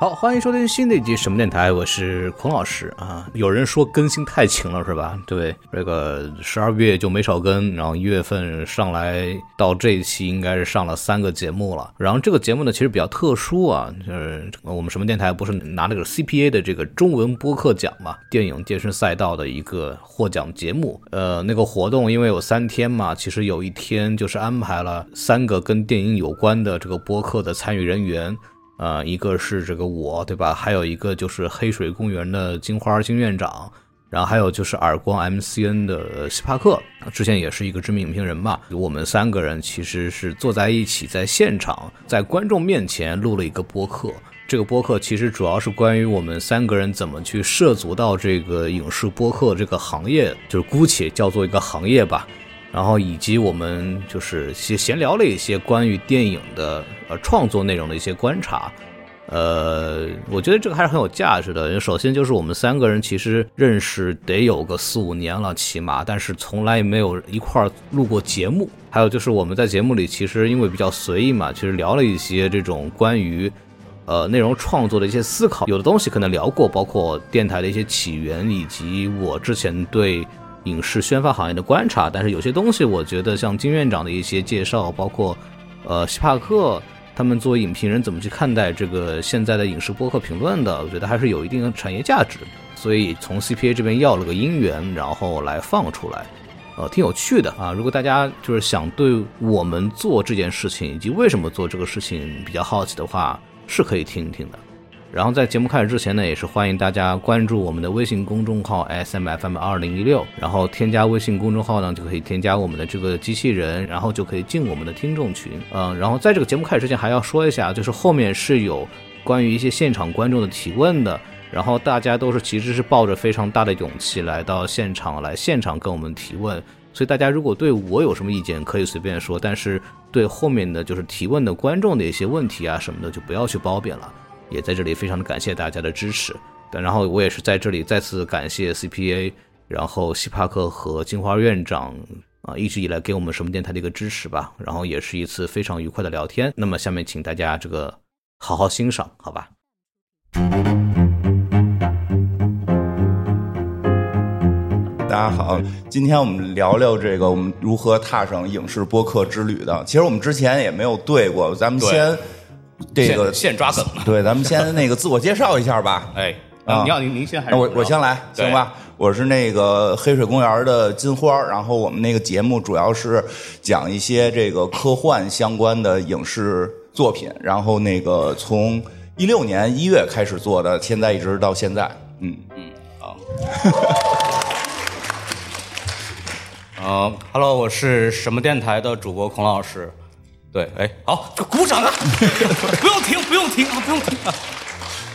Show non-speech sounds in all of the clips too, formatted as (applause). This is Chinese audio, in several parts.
好，欢迎收听新的一集什么电台，我是孔老师啊。有人说更新太勤了是吧？对，这个十二月就没少更，然后一月份上来到这一期应该是上了三个节目了。然后这个节目呢其实比较特殊啊，就是我们什么电台不是拿了个 CPA 的这个中文播客奖嘛，电影电视赛道的一个获奖节目。呃，那个活动因为有三天嘛，其实有一天就是安排了三个跟电影有关的这个播客的参与人员。呃，一个是这个我，对吧？还有一个就是黑水公园的金花金院长，然后还有就是耳光 MCN 的希帕克，之前也是一个知名影评人吧。我们三个人其实是坐在一起，在现场，在观众面前录了一个播客。这个播客其实主要是关于我们三个人怎么去涉足到这个影视播客这个行业，就是姑且叫做一个行业吧。然后以及我们就是闲闲聊了一些关于电影的呃创作内容的一些观察，呃，我觉得这个还是很有价值的。首先就是我们三个人其实认识得有个四五年了，起码，但是从来没有一块儿录过节目。还有就是我们在节目里其实因为比较随意嘛，其实聊了一些这种关于呃内容创作的一些思考，有的东西可能聊过，包括电台的一些起源，以及我之前对。影视宣发行业的观察，但是有些东西，我觉得像金院长的一些介绍，包括，呃，希帕克他们作为影评人怎么去看待这个现在的影视播客评论的，我觉得还是有一定的产业价值。所以从 CPA 这边要了个音源，然后来放出来，呃，挺有趣的啊。如果大家就是想对我们做这件事情以及为什么做这个事情比较好奇的话，是可以听一听的。然后在节目开始之前呢，也是欢迎大家关注我们的微信公众号 S M F M 二零一六，然后添加微信公众号呢，就可以添加我们的这个机器人，然后就可以进我们的听众群。嗯，然后在这个节目开始之前，还要说一下，就是后面是有关于一些现场观众的提问的，然后大家都是其实是抱着非常大的勇气来到现场来现场跟我们提问，所以大家如果对我有什么意见，可以随便说，但是对后面的就是提问的观众的一些问题啊什么的，就不要去褒贬了。也在这里非常的感谢大家的支持，但然后我也是在这里再次感谢 CPA，然后希帕克和金花院长啊一直以来给我们什么电台的一个支持吧，然后也是一次非常愉快的聊天。那么下面请大家这个好好欣赏，好吧？大家好，今天我们聊聊这个我们如何踏上影视播客之旅的。其实我们之前也没有对过，咱们先。这个现抓梗，对，咱们先那个自我介绍一下吧。(laughs) 哎，啊，要您您先还是我我先来，行吧？我是那个黑水公园的金花，然后我们那个节目主要是讲一些这个科幻相关的影视作品，然后那个从一六年一月开始做的，现在一直到现在，嗯嗯，好。(laughs) 呃，Hello，我是什么电台的主播孔老师。对，哎，好，鼓掌啊！(laughs) 不用停，不用停啊，不用停啊。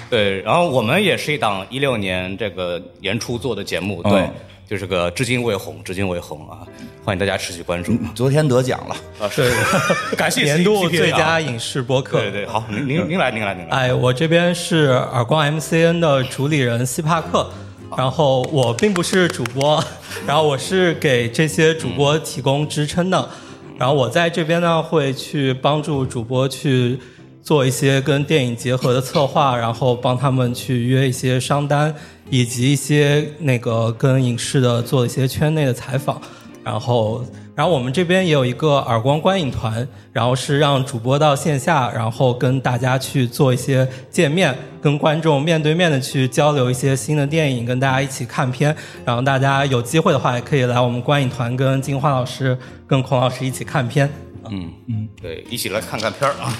对，然后我们也是一档一六年这个年初做的节目，对，就是个至今未红，至今未红啊，欢迎大家持续关注。昨天得奖了啊，是，(laughs) 感谢年度最佳影视播客。对对，好，您您您来，您来，您来。哎，我这边是耳光 MCN 的主理人希帕克，然后我并不是主播，然后我是给这些主播提供支撑的。然后我在这边呢，会去帮助主播去做一些跟电影结合的策划，然后帮他们去约一些商单，以及一些那个跟影视的做一些圈内的采访，然后。然后我们这边也有一个耳光观影团，然后是让主播到线下，然后跟大家去做一些见面，跟观众面对面的去交流一些新的电影，跟大家一起看片。然后大家有机会的话，也可以来我们观影团跟金花老师、跟孔老师一起看片。嗯嗯，对，一起来看看片儿啊。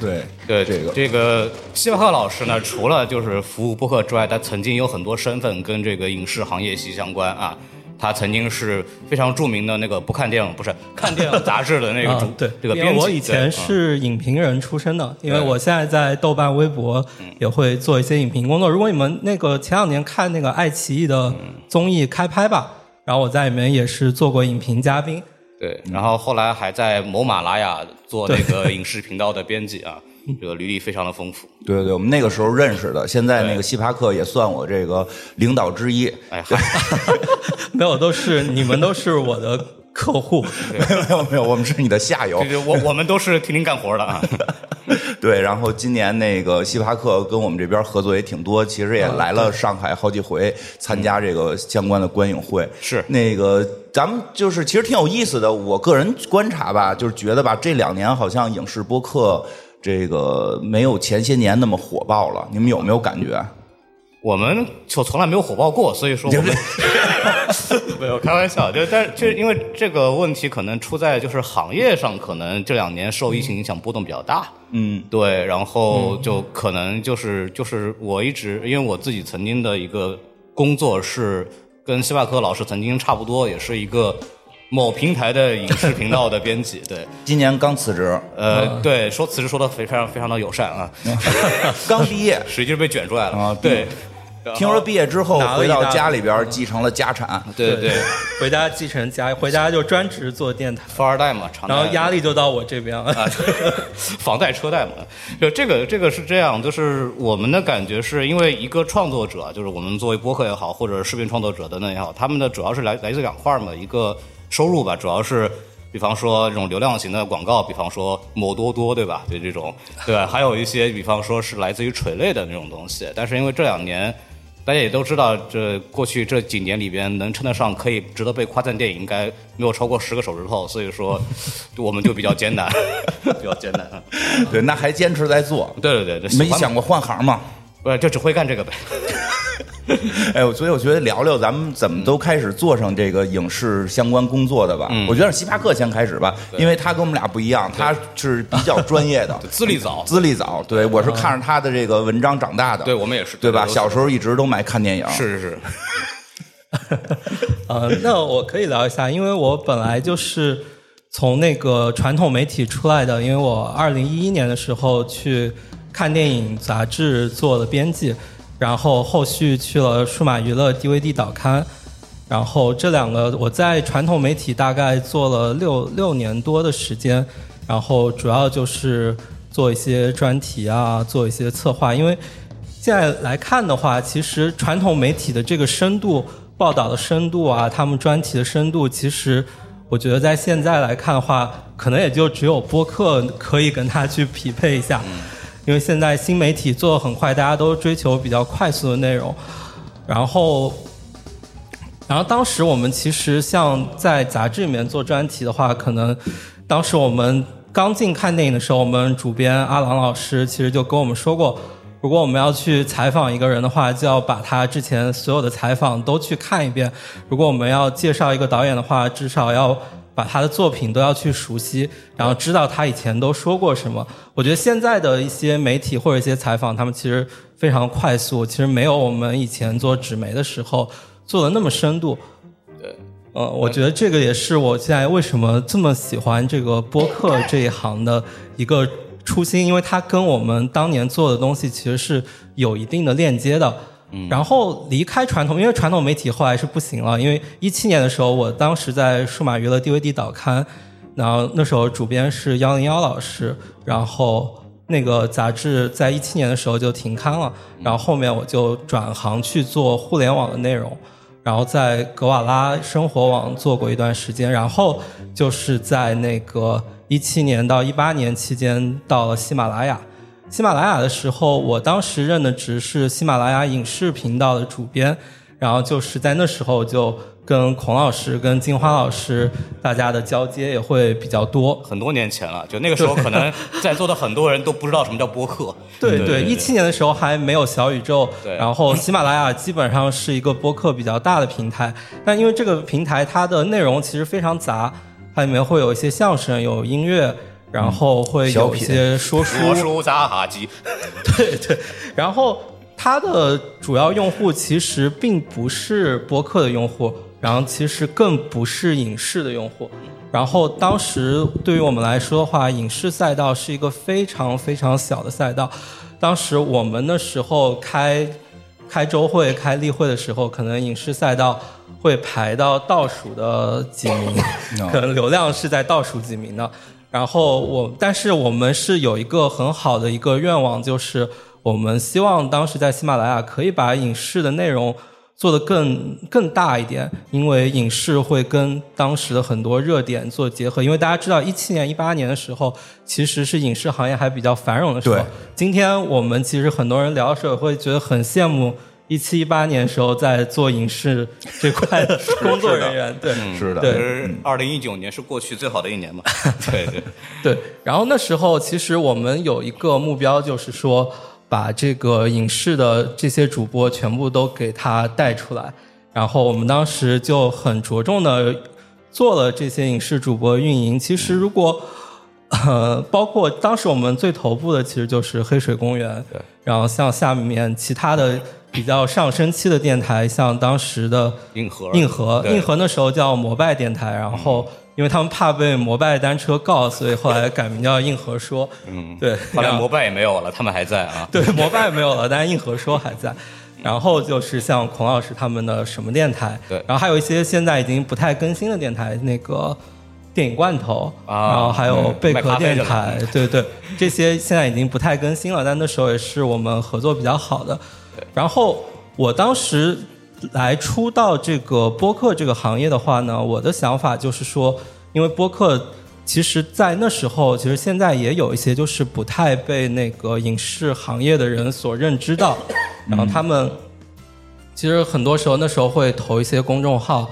对 (laughs) 对，这个这个希帕克老师呢，除了就是服务播客之外，他曾经有很多身份跟这个影视行业息息相关啊。他曾经是非常著名的那个不看电影不是 (laughs) 看电影杂志的那个 (laughs) 主对这个编辑。我以前是影评人出身的，因为我现在在豆瓣、微博也会做一些影评工作。如果你们那个前两年看那个爱奇艺的综艺开拍吧，然后我在里面也是做过影评嘉宾。对，然后后来还在某马拉雅做那个影视频道的编辑啊。这个履历非常的丰富，对对对，我们那个时候认识的，现在那个希帕克也算我这个领导之一。哎，(laughs) 没有，都是你们都是我的客户，没有没有没有，我们是你的下游。对对，我我们都是替您干活的啊。(laughs) 对，然后今年那个希帕克跟我们这边合作也挺多，其实也来了上海好几回参加这个相关的观影会。是那个咱们就是其实挺有意思的，我个人观察吧，就是觉得吧，这两年好像影视播客这个没有前些年那么火爆了，你们有没有感觉？我们就从来没有火爆过，所以说我们 (laughs) 没有开玩笑，就但是就因为这个问题可能出在就是行业上，可能这两年受疫情影响波动比较大，嗯，对，然后就可能就是就是我一直因为我自己曾经的一个工作是跟希帕克老师曾经差不多，也是一个某平台的影视频道的编辑，对，今年刚辞职，呃，对，说辞职说的非非常非常的友善啊，(laughs) 刚毕业，(laughs) 实际是被卷出来了。啊对。听说毕业之后回到家里边继承了家产，(laughs) 对对，回家继承家，回家就专职做电台，富二代嘛，然后压力就到我这边了。啊，房贷车贷嘛，就这个这个是这样，就是我们的感觉是因为一个创作者，就是我们作为播客也好，或者视频创作者等等也好，他们的主要是来来自两块嘛，一个收入吧，主要是。比方说这种流量型的广告，比方说某多多，对吧？对这种，对吧？还有一些，比方说是来自于垂类的那种东西。但是因为这两年，大家也都知道，这过去这几年里边能称得上可以值得被夸赞电影，应该没有超过十个手指头。所以说，(laughs) 我们就比较艰难，(laughs) 比较艰难。啊对，那还坚持在做，对对对，没想过换行吗？不就只会干这个呗。(laughs) 哎，我所以我觉得聊聊咱们怎么都开始做上这个影视相关工作的吧。嗯我觉得是希帕克先开始吧，因为他跟我们俩不一样，他是比较专业的，(laughs) 资历早，资历早。对我是看着他的这个文章长大的，对我们也是，对吧？小时候一直都买看电影，是是是，(laughs) 呃，那我可以聊一下，因为我本来就是从那个传统媒体出来的，因为我二零一一年的时候去看电影杂志做了编辑，然后后续去了数码娱乐 DVD 导刊，然后这两个我在传统媒体大概做了六六年多的时间，然后主要就是做一些专题啊，做一些策划，因为现在来看的话，其实传统媒体的这个深度报道的深度啊，他们专题的深度，其实我觉得在现在来看的话，可能也就只有播客可以跟它去匹配一下，因为现在新媒体做的很快，大家都追求比较快速的内容，然后。然后当时我们其实像在杂志里面做专题的话，可能当时我们刚进看电影的时候，我们主编阿郎老师其实就跟我们说过，如果我们要去采访一个人的话，就要把他之前所有的采访都去看一遍；如果我们要介绍一个导演的话，至少要把他的作品都要去熟悉，然后知道他以前都说过什么。我觉得现在的一些媒体或者一些采访，他们其实非常快速，其实没有我们以前做纸媒的时候做的那么深度。对，呃，我觉得这个也是我现在为什么这么喜欢这个播客这一行的一个初心，因为它跟我们当年做的东西其实是有一定的链接的。然后离开传统，因为传统媒体后来是不行了。因为一七年的时候，我当时在数码娱乐 DVD 导刊，然后那时候主编是幺零幺老师，然后那个杂志在一七年的时候就停刊了，然后后面我就转行去做互联网的内容。然后在格瓦拉生活网做过一段时间，然后就是在那个一七年到一八年期间到了喜马拉雅。喜马拉雅的时候，我当时任的职是喜马拉雅影视频道的主编，然后就是在那时候就跟孔老师、跟金花老师大家的交接也会比较多。很多年前了，就那个时候，可能在座的很多人都不知道什么叫播客。对对，一七年的时候还没有小宇宙，然后喜马拉雅基本上是一个播客比较大的平台，但因为这个平台它的内容其实非常杂，它里面会有一些相声，有音乐，然后会有一些说书，说书杂哈机，(laughs) 对对，然后它的主要用户其实并不是播客的用户，然后其实更不是影视的用户。然后当时对于我们来说的话，影视赛道是一个非常非常小的赛道。当时我们那时候开开周会、开例会的时候，可能影视赛道会排到倒数的几名，(laughs) 可能流量是在倒数几名的。然后我，但是我们是有一个很好的一个愿望，就是我们希望当时在喜马拉雅可以把影视的内容做得更更大一点，因为影视会跟当时的很多热点做结合。因为大家知道，一七年、一八年的时候，其实是影视行业还比较繁荣的时候对。今天我们其实很多人聊的时候，会觉得很羡慕一七一八年时候在做影视这块的工作人员。对，是的，对是二零一九年是过去最好的一年嘛？(laughs) 对对，对，然后那时候其实我们有一个目标，就是说把这个影视的这些主播全部都给他带出来。然后我们当时就很着重的做了这些影视主播运营。其实如果呃，(laughs) 包括当时我们最头部的其实就是黑水公园，对，然后像下面其他的比较上升期的电台，像当时的硬核硬核，硬核那时候叫摩拜电台，然后因为他们怕被摩拜单车告，所以后来改名叫硬核说。嗯，对，后后来摩拜也没有了，他们还在啊。(laughs) 对摩拜没有了，但是硬核说还在。然后就是像孔老师他们的什么电台，对然后还有一些现在已经不太更新的电台，那个电影罐头，啊然后还有嗯贝壳电台，对对，这些现在已经不太更新了，但那时候也是我们合作比较好的。然后我当时来出道这个播客这个行业的话呢，我的想法就是说，因为播客其实，在那时候，其实现在也有一些就是不太被那个影视行业的人所认知到，(laughs) 然后他们其实很多时候那时候会投一些公众号，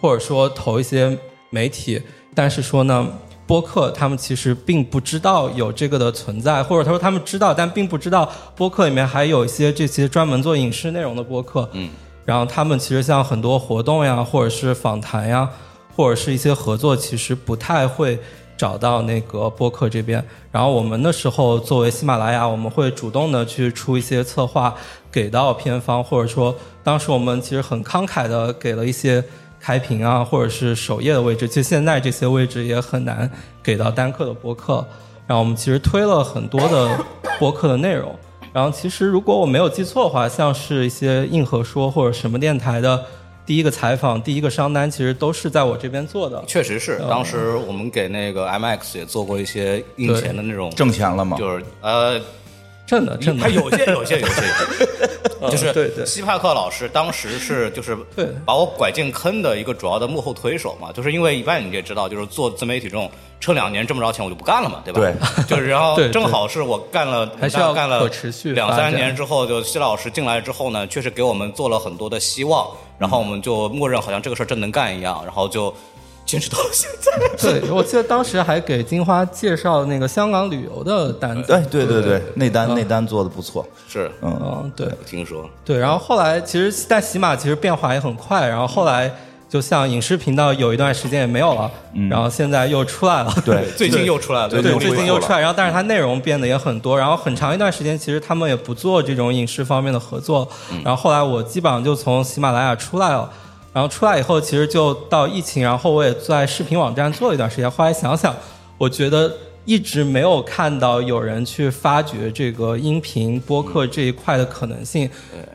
或者说投一些媒体，但是说呢。播客他们其实并不知道有这个的存在，或者他说他们知道，但并不知道播客里面还有一些这些专门做影视内容的播客。嗯，然后他们其实像很多活动呀，或者是访谈呀，或者是一些合作，其实不太会找到那个播客这边。然后我们那时候作为喜马拉雅，我们会主动的去出一些策划给到片方，或者说当时我们其实很慷慨的给了一些开屏啊，或者是首页的位置。其实现在这些位置也很难给到单客的播客。然后我们其实推了很多的 (laughs) 播客的内容。然后其实如果我没有记错的话，像是一些硬核说或者什么电台的第一个采访、第一个商单，其实都是在我这边做的。确实是，当时我们给那个 MX 也做过一些印钱的那种，挣钱了吗？就是呃，真的，真的他。有些有些有些，有些。(laughs) 就是对对。西帕克老师当时是 (laughs) 就是对。把我拐进坑的一个主要的幕后推手嘛，就是因为一般你也知道，就是做自媒体这种撑两年挣不着钱我就不干了嘛，对吧？对，(laughs) 就是然后正好是我干了，还是要干了可持续两三年之后，就西老师进来之后呢，确实给我们做了很多的希望，然后我们就默认好像这个事儿真能干一样，然后就坚持到现在。对，我记得当时还给金花介绍那个香港旅游的单子。对，对对对，那单那单做的不错，是，嗯，嗯，对我听说。对。然后后来其实，但喜马其实变化也很快。然后后来就像影视频道有一段时间也没有了，然后现在又出来了。(laughs) 对，最近又出来了，对对，最近又出来，然后但是它内容变得也很多，然后很长一段时间其实他们也不做这种影视方面的合作，然后后来我基本上就从喜马拉雅出来了，然后出来以后其实就到疫情，然后我也在视频网站做了一段时间，后来想想，我觉得一直没有看到有人去发掘这个音频播客这一块的可能性，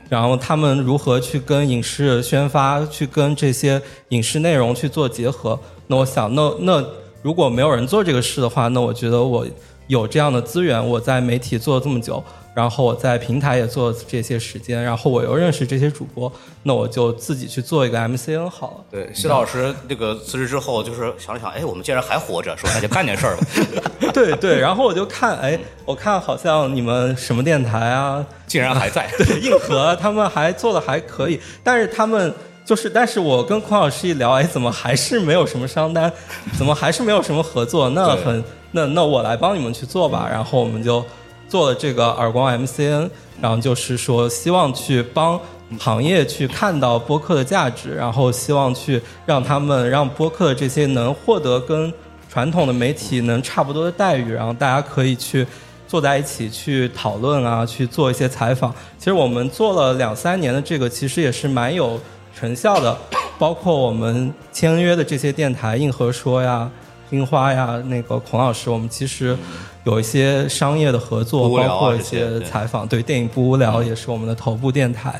然后他们如何去跟影视宣发，去跟这些影视内容去做结合。那我想，那那如果没有人做这个事的话，那我觉得我有这样的资源，我在媒体做了这么久，然后我在平台也做了这些时间，然后我又认识这些主播，那我就自己去做一个 MCN 好了。对，谢老师这个辞职之后，就是想了想，哎，我们既然还活着，说那就干点事儿吧。(laughs) 对对，然后我就看，哎，我看好像你们什么电台啊，竟然还在，对，硬核他们还做的还可以，但是他们就是，但是我跟孔老师一聊，哎，怎么还是没有什么商单，怎么还是没有什么合作？那很，那那我来帮你们去做吧。然后我们就做了这个耳光 MCN，然后就是说希望去帮行业去看到播客的价值，然后希望去让他们让播客这些能获得跟传统的媒体能差不多的待遇，然后大家可以去坐在一起去讨论啊，去做一些采访。其实我们做了两三年的这个，其实也是蛮有成效的，包括我们签约的这些电台，硬核说呀、樱花呀、那个孔老师，我们其实有一些商业的合作，包括一些采访。对，电影不无聊也是我们的头部电台。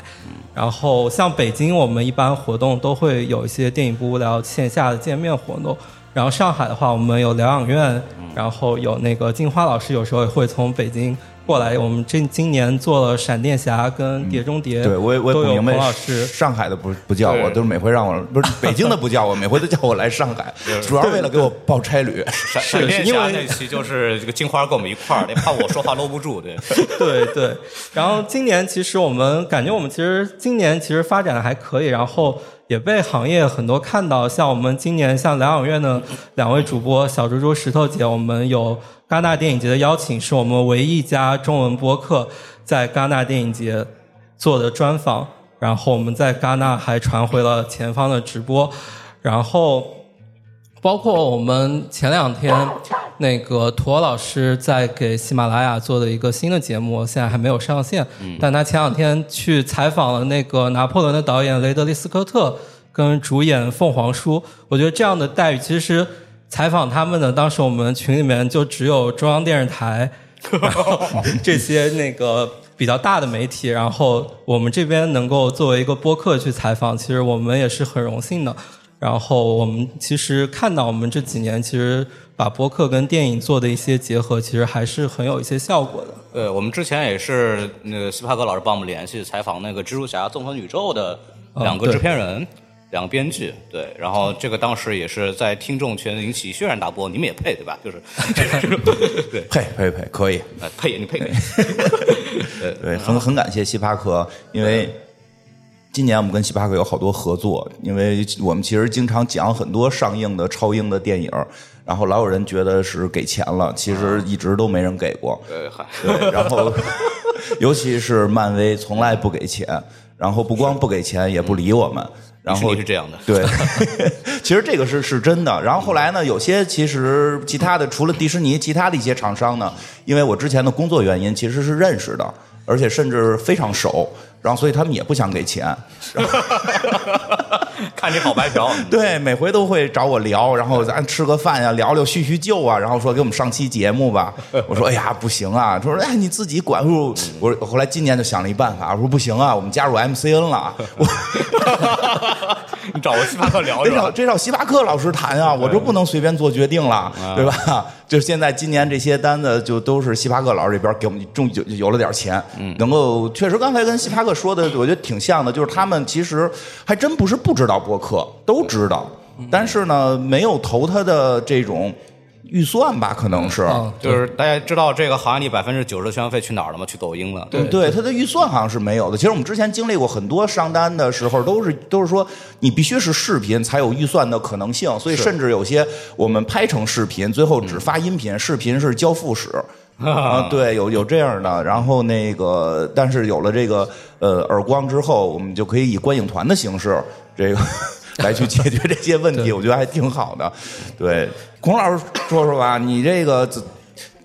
然后像北京，我们一般活动都会有一些电影不无聊线下的见面活动。然后上海的话，我们有疗养院，然后有那个金花老师，有时候也会从北京过来。我们这今年做了闪电侠跟碟中谍，对我也我也不明白，老师。上海的不不叫我，对都是每回让我不是北京的不叫我，(laughs) 每回都叫我来上海，主要为了给我报差旅。闪闪电因为侠那期就是这个金花跟我们一块儿，(laughs) 得怕我说话搂不住，对。对对，然后今年其实我们感觉我们其实今年其实发展的还可以，然后也被行业很多看到，像我们今年像疗养院的两位主播小猪猪、石头姐，我们有戛纳电影节的邀请，是我们唯一一家中文播客在戛纳电影节做的专访，然后我们在戛纳还传回了前方的直播，然后。包括我们前两天那个土欧老师在给喜马拉雅做的一个新的节目，现在还没有上线。但他前两天去采访了那个拿破仑的导演雷德利·斯科特跟主演凤凰叔，我觉得这样的待遇其实采访他们呢，当时我们群里面就只有中央电视台，然 (laughs) 后这些那个比较大的媒体，然后我们这边能够作为一个播客去采访，其实我们也是很荣幸的。然后我们其实看到我们这几年其实把播客跟电影做的一些结合，其实还是很有一些效果的。对，我们之前也是那个斯帕克老师帮我们联系采访那个蜘蛛侠纵横宇宙的两个制片人、两个编剧，对，然后这个当时也是在听众圈引起轩然大波，你们也配对吧？就是，(laughs) 对，配配配，可以，呃配你配，(laughs) 对，很很感谢西帕克，因为今年我们跟希帕克有好多合作，因为我们其实经常讲很多上映的超英的电影，然后老有人觉得是给钱了，其实一直都没人给过。呃，嗨，对，然后 (laughs) 尤其是漫威从来不给钱，然后不光不给钱，也不理我们。然后是这样的对，(laughs) 其实这个是是真的。然后后来呢，有些其实其他的除了迪士尼，其他的一些厂商呢，因为我之前的工作原因，其实是认识的，而且甚至非常熟，然后所以他们也不想给钱。(laughs) (laughs) 看你好白嫖，(laughs) 对，每回都会找我聊，然后咱吃个饭呀，聊聊叙叙旧啊，然后说给我们上期节目吧。(laughs) 我说哎呀不行啊，他说哎你自己管。我说我后来今年就想了一办法，我说不行啊，我们加入 MCN 了，我你找个星巴克聊 (laughs) 这是吧？找这找星巴克老师谈啊，我就不能随便做决定了，啊对吧？(laughs) 就是现在今年这些单子就都是星巴克老师这边给我们中有有了点钱，嗯能够确实刚才跟星巴克说的，我觉得挺像的，就是他们其实还真不是不知道播客，都知道，嗯但是呢没有投他的这种预算吧，可能是。嗯，就是大家知道这个行业里百分之九十的宣传费去哪儿了吗？去抖音了。对对，他的预算好像是没有的。其实我们之前经历过很多上单的时候，都是都是说你必须是视频才有预算的可能性，所以甚至有些我们拍成视频，最后只发音频，视频是交付使。(laughs) 啊，对，有有这样的，然后那个，但是有了这个呃耳光之后，我们就可以以观影团的形式，这个 (laughs) 来去解决 (laughs) 这些问题，我觉得还挺好的。对，孔老师说说吧，你这个怎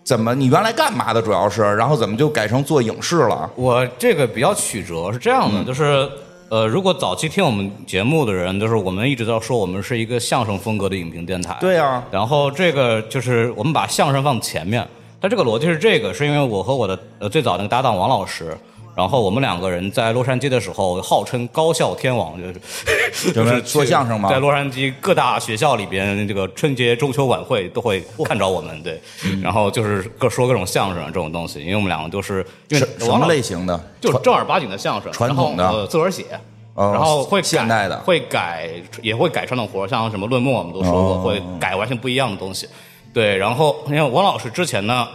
怎么，你原来干嘛的？主要是，然后怎么就改成做影视了？我这个比较曲折，是这样嗯的，就是呃，如果早期听我们节目的人，就是我们一直在说我们是一个相声风格的影评电台。对啊然后这个就是我们把相声放前面，但这个逻辑是这个，是因为我和我的呃最早那个搭档王老师。然后我们两个人在洛杉矶的时候，号称高校天王，就是就就是是 (laughs) 说相声嘛在洛杉矶各大学校里边，这个春节、中秋晚会都会看着我们，对。嗯然后就是各说各种相声这种东西，因为我们两个都是因为什什么类型的？就是正儿八经的相声，传统的呃，自个儿写，哦然后会改现代的会改，也会改传统活儿，像什么论墨，我们都说过，哦会改完全不一样的东西。对，然后你看王老师之前呢，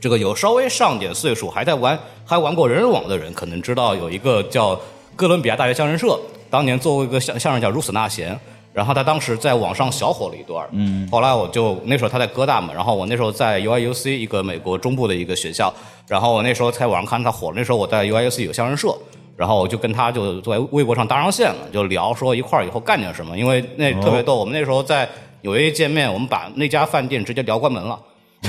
这个有稍微上点岁数，还在玩还玩过人人网的人，可能知道有一个叫哥伦比亚大学相声社，当年做过一个相相声叫《如此那贤》。然后他当时在网上小火了一段嗯，后来我就那时候他在哥大嘛，然后我那时候在 UIUC 一个美国中部的一个学校，然后我那时候在网上看他火了，那时候我在 UIUC 有相声社，然后我就跟他就在微博上搭上线了，就聊说一块儿以后干点什么，因为那特别逗，我们那时候在纽约一见面，我们把那家饭店直接聊关门了。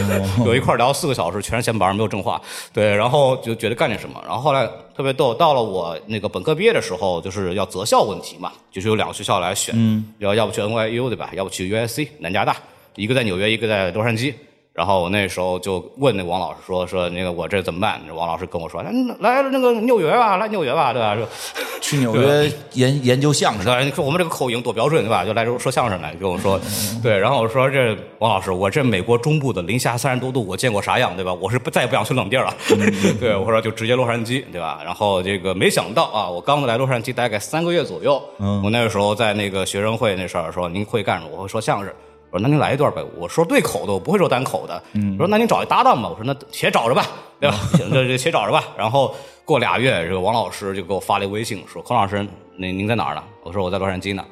(laughs) 有一块聊四个小时，全是闲白，没有正话。对，然后就觉得干点什么。然后后来特别逗，到了我那个本科毕业的时候，就是要择校问题嘛，就是有两个学校来选，要要不去 NYU 对吧？要不去 USC 南加大，一个在纽约，一个在洛杉矶。然后我那时候就问那王老师说说那个我这怎么办？王老师跟我说，来来那个纽约吧，来纽约吧，对吧？说 (laughs) 去纽约研研究相声，对，你说我们这个口音多标准，对吧？就来说说相声来，跟我说，对，然后我说这王老师，我这美国中部的零下三十多度，我见过啥样，对吧？我是不再也不想去冷地儿了，(laughs) 对，我说就直接洛杉矶，对吧？然后这个没想到啊，我刚来洛杉矶大概三个月左右，我那个时候在那个学生会那事儿说您会干什么？我会说相声。我说那您来一段呗，我说对口的，我不会说单口的。我说那您找一搭档吧，我说那且找着吧，对吧？行，这这且找着吧。然后过俩月，这个王老师就给我发了一微信，说孔老师，您您在哪儿呢？我说我在洛杉矶呢。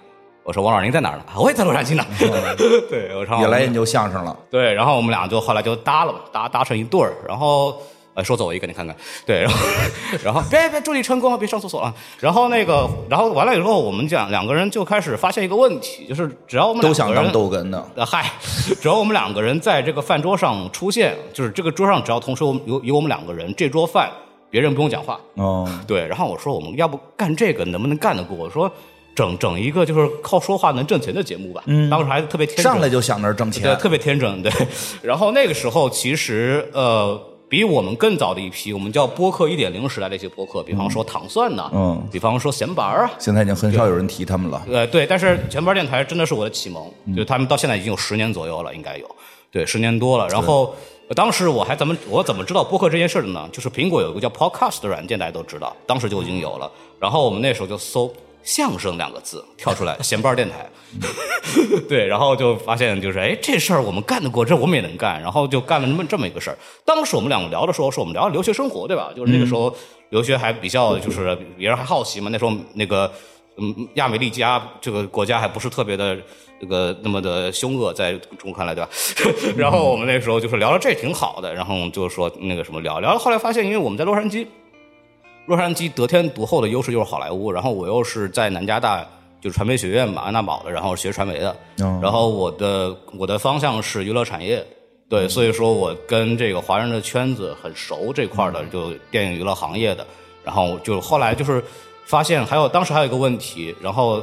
我说王老师您在哪儿呢？我也在洛杉矶呢。(laughs) 对，我也来研究相声了。对，然后我们俩就后来就搭了嘛，搭搭成一对儿，然后。呃，说走一个，你看看，对，然后，(laughs) 然后别别，祝你成功，别上厕所啊。然后那个，然后完了以后，我们讲两个人就开始发现一个问题，就是只要我们都想当逗哏的，呃，嗨，只要我们两个人在这个饭桌上出现，就是这个桌上只要同时有有我们两个人，这桌饭别人不用讲话。哦，对。然后我说我们要不干这个，能不能干得过？我说整整一个就是靠说话能挣钱的节目吧。嗯，当时还特别天真，上来就想着挣钱，对，特别天真。对。然后那个时候其实呃。比我们更早的一批，我们叫播客一点零时代的一些播客，比方说糖蒜呐，嗯，比方说闲板儿啊，现在已经很少有人提他们了。呃，对，但是闲板电台真的是我的启蒙，就他们到现在已经有十年左右了，应该有，对，十年多了。然后当时我还怎么我怎么知道播客这件事的呢？就是苹果有一个叫 Podcast 的软件，大家都知道，当时就已经有了。然后我们那时候就搜。相声两个字跳出来，闲班电台，(laughs) 对，然后就发现就是，哎，这事儿我们干得过，这我们也能干，然后就干了那么这么一个事儿。当时我们两个聊的时候，是我们聊留学生活，对吧？就是那个时候留学还比较，就是别人还好奇嘛。那时候那个，嗯，亚美利加这个国家还不是特别的这个那么的凶恶，在中国看来，对吧？(laughs) 然后我们那时候就是聊了这挺好的，然后就是说那个什么聊聊，后来发现，因为我们在洛杉矶。洛杉矶得天独厚的优势就是好莱坞，然后我又是在南加大就是传媒学院嘛，安娜堡的，然后学传媒的，然后我的我的方向是娱乐产业，对，所以说我跟这个华人的圈子很熟这块的，就电影娱乐行业的，然后就后来就是发现还有当时还有一个问题，然后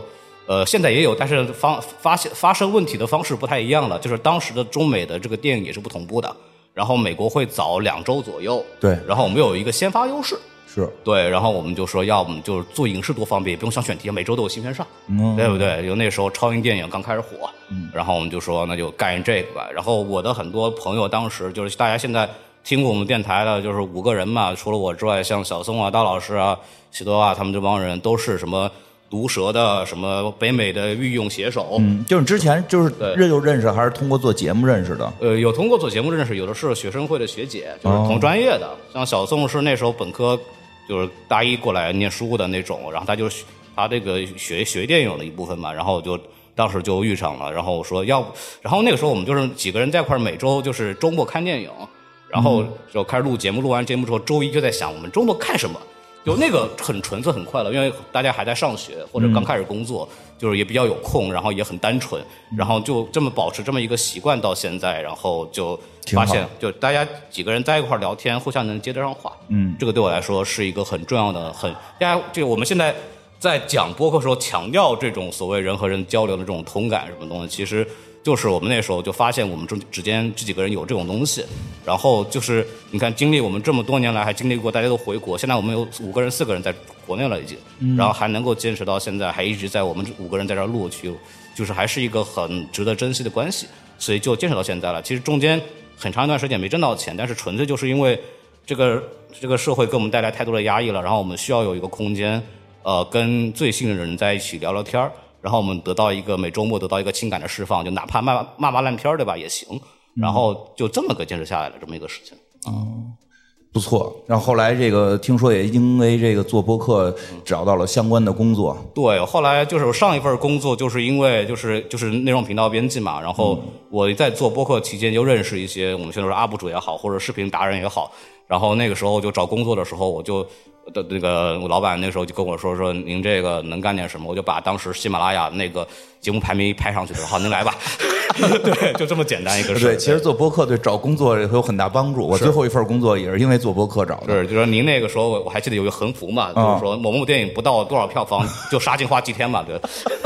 呃现在也有，但是方发现发生问题的方式不太一样了，就是当时的中美的这个电影也是不同步的，然后美国会早两周左右，对，然后我们有一个先发优势。是对，然后我们就说，要么就是做影视多方便，也不用想选题，每周都有新片上，对不对？就那时候超英电影刚开始火，然后我们就说，那就干这个吧。然后我的很多朋友当时就是大家现在听过我们电台的，就是五个人嘛，除了我之外，像小宋啊、刀老师啊、喜多啊，他们这帮人都是什么毒舌的，什么北美的御用写手。嗯，就是之前就是认就认识，还是通过做节目认识的？呃，有通过做节目认识，有的是学生会的学姐，就是同专业的。像小宋是那时候本科。就是大一过来念书的那种，然后他就他这个学学电影的一部分嘛，然后就当时就遇上了，然后我说要不，然后那个时候我们就是几个人在一块每周就是周末看电影，然后就开始录节目，录完节目之后周一就在想我们周末看什么。就那个很纯粹很快乐，因为大家还在上学或者刚开始工作，就是也比较有空，然后也很单纯，然后就这么保持这么一个习惯到现在，然后就发现，就大家几个人在一块聊天，互相能接得上话，嗯，这个对我来说是一个很重要的，很大家这个我们现在在讲播客时候强调这种所谓人和人交流的这种同感什么东西，其实。就是我们那时候就发现我们中之间这几个人有这种东西，然后就是你看经历我们这么多年来还经历过大家都回国，现在我们有五个人四个人在国内了已经，然后还能够坚持到现在，还一直在我们五个人在这录去，就是还是一个很值得珍惜的关系，所以就坚持到现在了。其实中间很长一段时间没挣到钱，但是纯粹就是因为这个这个社会给我们带来太多的压抑了，然后我们需要有一个空间，呃，跟最信任的人在一起聊聊天儿。然后我们得到一个每周末得到一个情感的释放，就哪怕骂骂骂烂片对吧也行。然后就这么个坚持下来了这么一个事情。哦，不错。然后后来这个听说也因为这个做播客找到了相关的工作。对，后来就是我上一份工作就是因为就是就是内容频道编辑嘛。然后我在做播客期间就认识一些我们现在说 UP 主也好，或者视频达人也好。然后那个时候就找工作的时候，我就的那个我老板那时候就跟我说说您这个能干点什么，我就把当时喜马拉雅那个节目排名排上去的，好，您来吧。(laughs) 对，就这么简单一个事儿。对，其实做播客对找工作会有很大帮助。我最后一份工作也是因为做播客找的。是，就说您那个时候，我还记得有一个横幅嘛，就是说某某电影不到多少票房就杀进花几天嘛，对。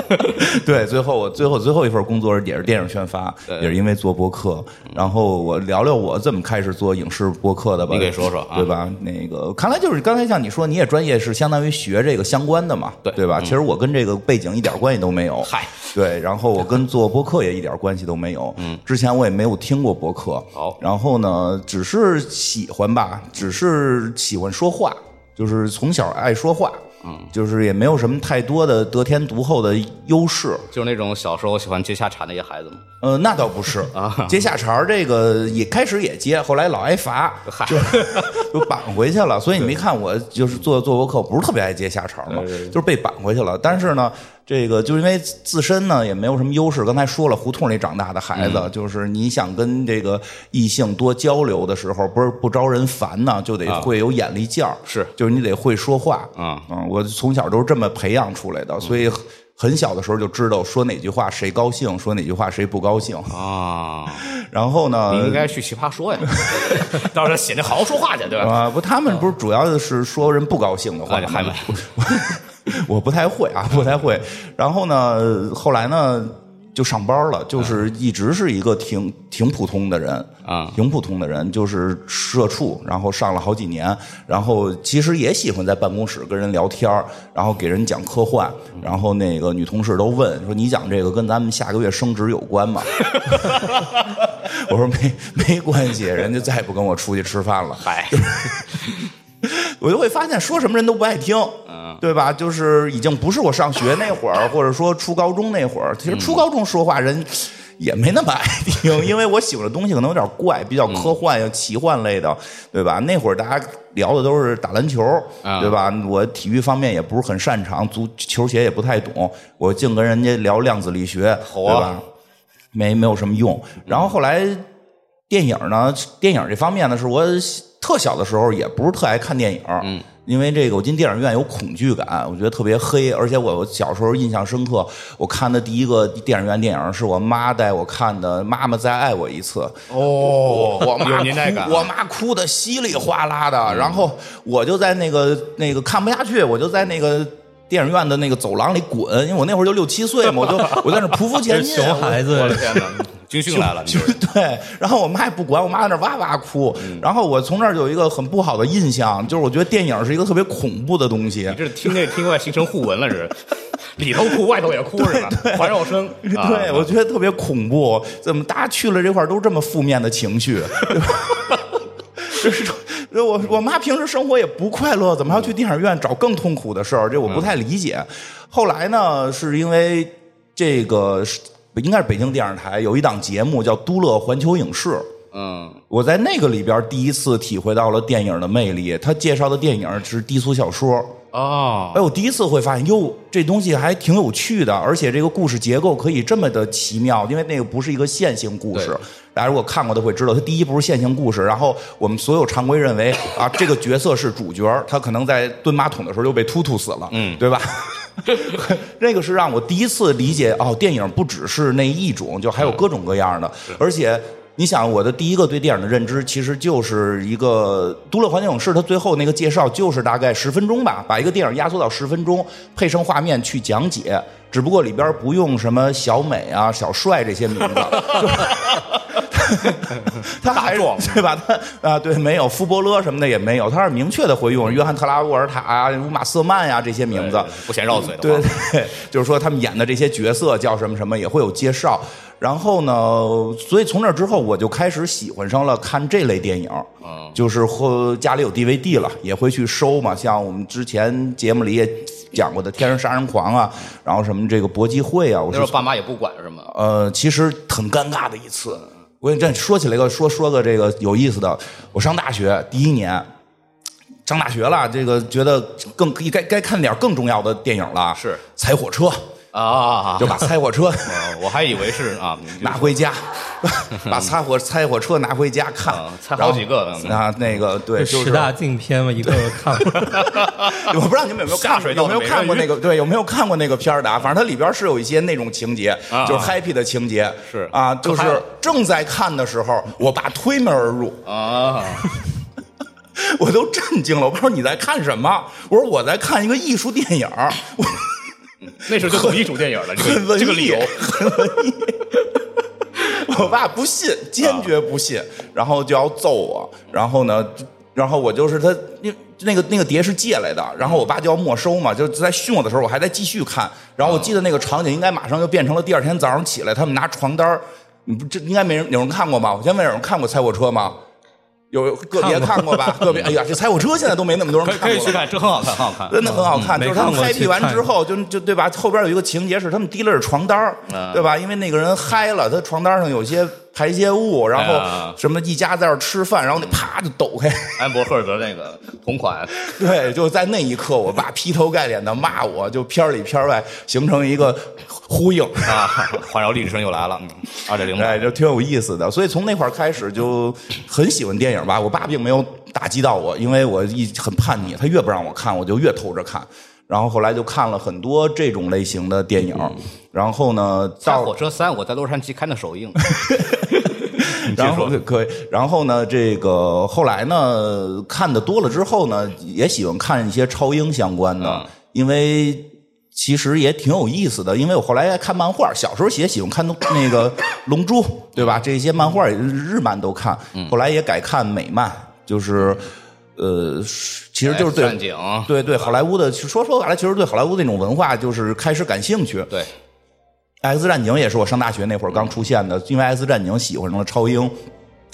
(laughs) 对，最后我最后最后一份工作也是电影宣发，也是因为做播客。然后我聊聊我怎么开始做影视播客的吧。你给说说，对吧？那个看来就是刚才像你说，你也专业是相当于学这个相关的嘛，对对吧？其实我跟这个背景一点关系都没有。嗨，对，然后我跟做播客也一点关系都没有。嗯，之前我也没有听过播客。好，然后呢，只是喜欢吧，只是喜欢说话，就是从小爱说话。嗯，就是也没有什么太多的得天独厚的优势，就是那种小时候喜欢接下茬那些孩子吗？呃，那倒不是啊，接下茬这个也开始也接，后来老挨罚，就 (laughs) 就绑回去了。所以你没看我就是做做播客，不是特别爱接下茬嘛，就是被绑回去了。但是呢。这个就因为自身呢也没有什么优势，刚才说了，胡同里长大的孩子，就是你想跟这个异性多交流的时候，不是不招人烦呢，就得会有眼力劲儿，是，就是你得会说话，啊。嗯，我从小都是这么培养出来的，所以很小的时候就知道说哪句话谁高兴，说哪句话谁不高兴。啊。(laughs) 然后呢，你应该去奇葩说呀，(laughs) 到时候写那好好说话去，对吧？啊，不，他们不是主要的是说人不高兴的话，还没。(laughs) (laughs) 我不太会啊，不太会。然后呢，后来呢，就上班了，就是一直是一个挺挺普通的人啊，挺普通的人，就是社畜。然后上了好几年，然后其实也喜欢在办公室跟人聊天然后给人讲科幻。然后那个女同事都问说：“你讲这个跟咱们下个月升职有关吗？” (laughs) 我说：“没没关系，人家再也不跟我出去吃饭了。”嗨。(laughs) (laughs) 我就会发现说什么人都不爱听，对吧？就是已经不是我上学那会儿，(laughs) 或者说初高中那会儿。其实初高中说话人也没那么爱听，(laughs) 因为我喜欢的东西可能有点怪，比较科幻呀、奇幻类的，对吧？那会儿大家聊的都是打篮球，对吧？我体育方面也不是很擅长，足球鞋也不太懂，我净跟人家聊量子力学，对吧？没没有什么用。然后后来电影呢，电影这方面呢，是我。特小的时候也不是特爱看电影，嗯，因为这个我进电影院有恐惧感，我觉得特别黑，而且我小时候印象深刻，我看的第一个电影院电影是我妈带我看的《妈妈再爱我一次》。哦，我妈哭，我妈哭的稀里哗啦的，然后我就在那个那个看不下去，我就在那个电影院的那个走廊里滚，因为我那会儿就六七岁嘛，我就我在那匍匐前进，(laughs) 熊孩子，我的天哪！(laughs) 军训来了，就对，然后我妈也不管，我妈在那哇哇哭，然后我从那儿有一个很不好的印象，就是我觉得电影是一个特别恐怖的东西。你这听这听外形成互文了，是 (laughs) 里头哭外头也哭是吧？环绕声，(laughs) 对我觉得特别恐怖。怎么大家去了这块都这么负面的情绪？(laughs) 这是我我妈平时生活也不快乐，怎么还要去电影院找更痛苦的事儿？这我不太理解。后来呢，是因为这个。应该是北京电视台有一档节目叫《都乐环球影视》。嗯，我在那个里边第一次体会到了电影的魅力。他介绍的电影是低俗小说。哦，哎，我第一次会发现，哟，这东西还挺有趣的，而且这个故事结构可以这么的奇妙，因为那个不是一个线性故事。大家如果看过都会知道，它第一不是线性故事，然后我们所有常规认为啊，这个角色是主角，他可能在蹲马桶的时候就被突突死了，嗯，对吧？(laughs) 那个是让我第一次理解哦，电影不只是那一种，就还有各种各样的。而且，你想，我的第一个对电影的认知，其实就是一个《都乐环球影视》，它最后那个介绍就是大概十分钟吧，把一个电影压缩到十分钟，配上画面去讲解。只不过里边不用什么小美啊、小帅这些名字。他还是对吧？他啊，对，没有福伯勒什么的也没有，他是明确的会用约翰特拉沃尔塔啊、乌玛瑟曼呀这些名字，不嫌绕嘴的。对对，就是说他们演的这些角色叫什么什么也会有介绍。然后呢，所以从那之后我就开始喜欢上了看这类电影。嗯，就是和家里有 DVD 了，也会去收嘛。像我们之前节目里也讲过的《天生杀人狂》啊，然后什么这个搏击会啊，我说爸妈也不管是吗？呃，其实很尴尬的一次。我跟你这说起来个说说个这个有意思的，我上大学第一年，上大学了，这个觉得更该该看点更重要的电影了，是踩火车啊，就把 (laughs) 拆火车，我还以为是啊，拿回家，(laughs) 把拆火拆火车拿回家看啊，拆好几个啊，那个对，十大禁片嘛，一个个看。(laughs) 我不知道你们有没有看有没有看过那个对有没有看过那个片儿的啊？反正它里边是有一些那种情节，啊就是 happy 的情节，是啊，就是正在看的时候，我爸推门而入，啊，我都震惊了。我说你在看什么？我说我在看一个艺术电影，我 (laughs) 那时候就懂艺术电影了，这个这个理由。很文艺。我爸不信，坚决不信，然后就要揍我。然后呢，然后我就是他，那那个那个碟是借来的，然后我爸就要没收嘛，就在训我的时候，我还在继续看。然后我记得那个场景应该马上就变成了第二天早上起来，他们拿床单儿你不这应该没人有人看过吧？我先问有人看过《猜火车》吗？有个别看过吧？(laughs) 个别哎呀，这《猜火车》现在都没那么多人看过了。可以去看，这很好看，很好看。真的很好看，嗯就是他们开辟完之后，就就对吧？后边有一个情节是他们提了着床单对吧？因为那个人嗨了，他床单上有些排泄物，然哎后什么一家在这儿吃饭，然后那啪就抖开，(laughs) 安博赫尔德那个同款，(laughs) 对，就在那一刻，我爸劈头盖脸的骂我，就片儿里片儿外形成一个呼应。啊，环绕立体声又来了，嗯二点零哎，就挺有意思的，所以从那块儿开始就很喜欢电影吧。我爸并没有打击到我，因为我一很叛逆，他越不让我看，我就越偷着看。然后后来就看了很多这种类型的电影，然后呢，在到火车三，我在洛杉矶看的首映。(laughs) 然后可以，然后呢，这个后来呢，看的多了之后呢，也喜欢看一些超英相关的，嗯因为其实也挺有意思的。因为我后来爱看漫画，小时候也喜欢看那个《龙珠》，(coughs) 对吧？这些漫画日漫都看，嗯后来也改看美漫，就是呃，其实就是对对对好莱坞的，说说白了，其实对好莱坞那种文化就是开始感兴趣。对，X 战警也是我上大学那会儿刚出现的，因为 X 战警喜欢上了超英，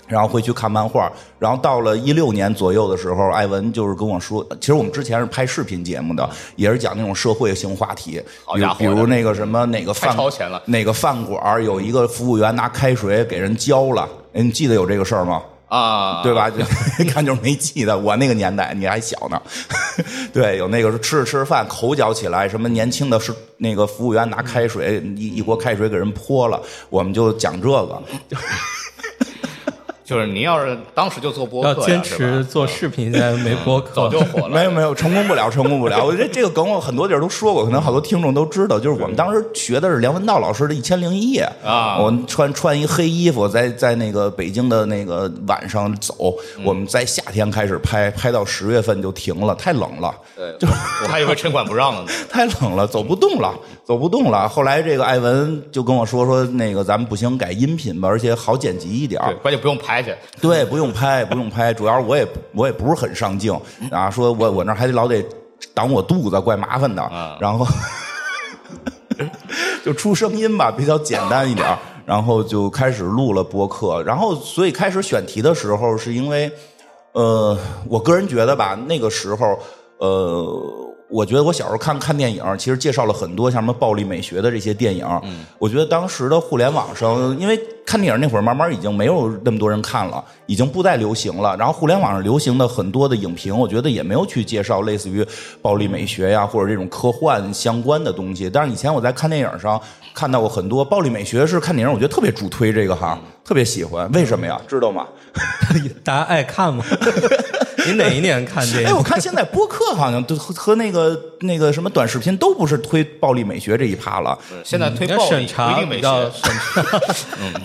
然后会去看漫画。然后到了一六年左右的时候，艾文就是跟我说，其实我们之前是拍视频节目的，也是讲那种社会性话题，比如那个什么哪个饭哪个饭馆儿有一个服务员拿开水给人浇了，哎，你记得有这个事儿吗？啊，对吧？就 (laughs) 一看就是没记的，我那个年代你还小呢。(laughs) 对，有那个吃着吃着饭口角起来，什么年轻的是那个服务员拿开水一一锅开水给人泼了，我们就讲这个。就是您要是当时就做播客，要坚持做视频，现在没播客，早就火了。(laughs) 没有没有，成功不了，成功不了。我觉得 (laughs) 这个梗我很多地儿都说过，可能好多听众都知道。就是我们当时学的是梁文道老师的《一千零一夜》啊我们穿穿一黑衣服，在在那个北京的那个晚上走。我们在夏天开始拍，拍到十月份就停了，太冷了。对，我还以为城管不让了呢。(laughs) 太冷了，走不动了，走不动了。后来这个艾文就跟我说说，那个咱们不行，改音频吧，而且好剪辑一点儿，关键不用拍去。对，不用拍，(laughs) 不用拍，主要是我也我也不是很上镜啊，说我我那还得老得挡我肚子，怪麻烦的。啊然后 (laughs) 就出声音吧，比较简单一点儿，(laughs) 然后就开始录了播客。然后所以开始选题的时候，是因为呃，我个人觉得吧，那个时候呃。我觉得我小时候看看电影，其实介绍了很多像什么暴力美学的这些电影。嗯，我觉得当时的互联网上，因为看电影那会儿慢慢已经没有那么多人看了，已经不再流行了。然后互联网上流行的很多的影评，我觉得也没有去介绍类似于暴力美学呀或者这种科幻相关的东西。但是以前我在看电影上看到过很多暴力美学，是看电影我觉得特别主推这个哈，特别喜欢。为什么呀？知道吗？(laughs) 大家爱看吗？(laughs) 你哪一年看的哎，我看现在播客好像都和和那个那个什么短视频都不是推暴力美学这一趴了。现在推暴力不审查一定美比较学。审查，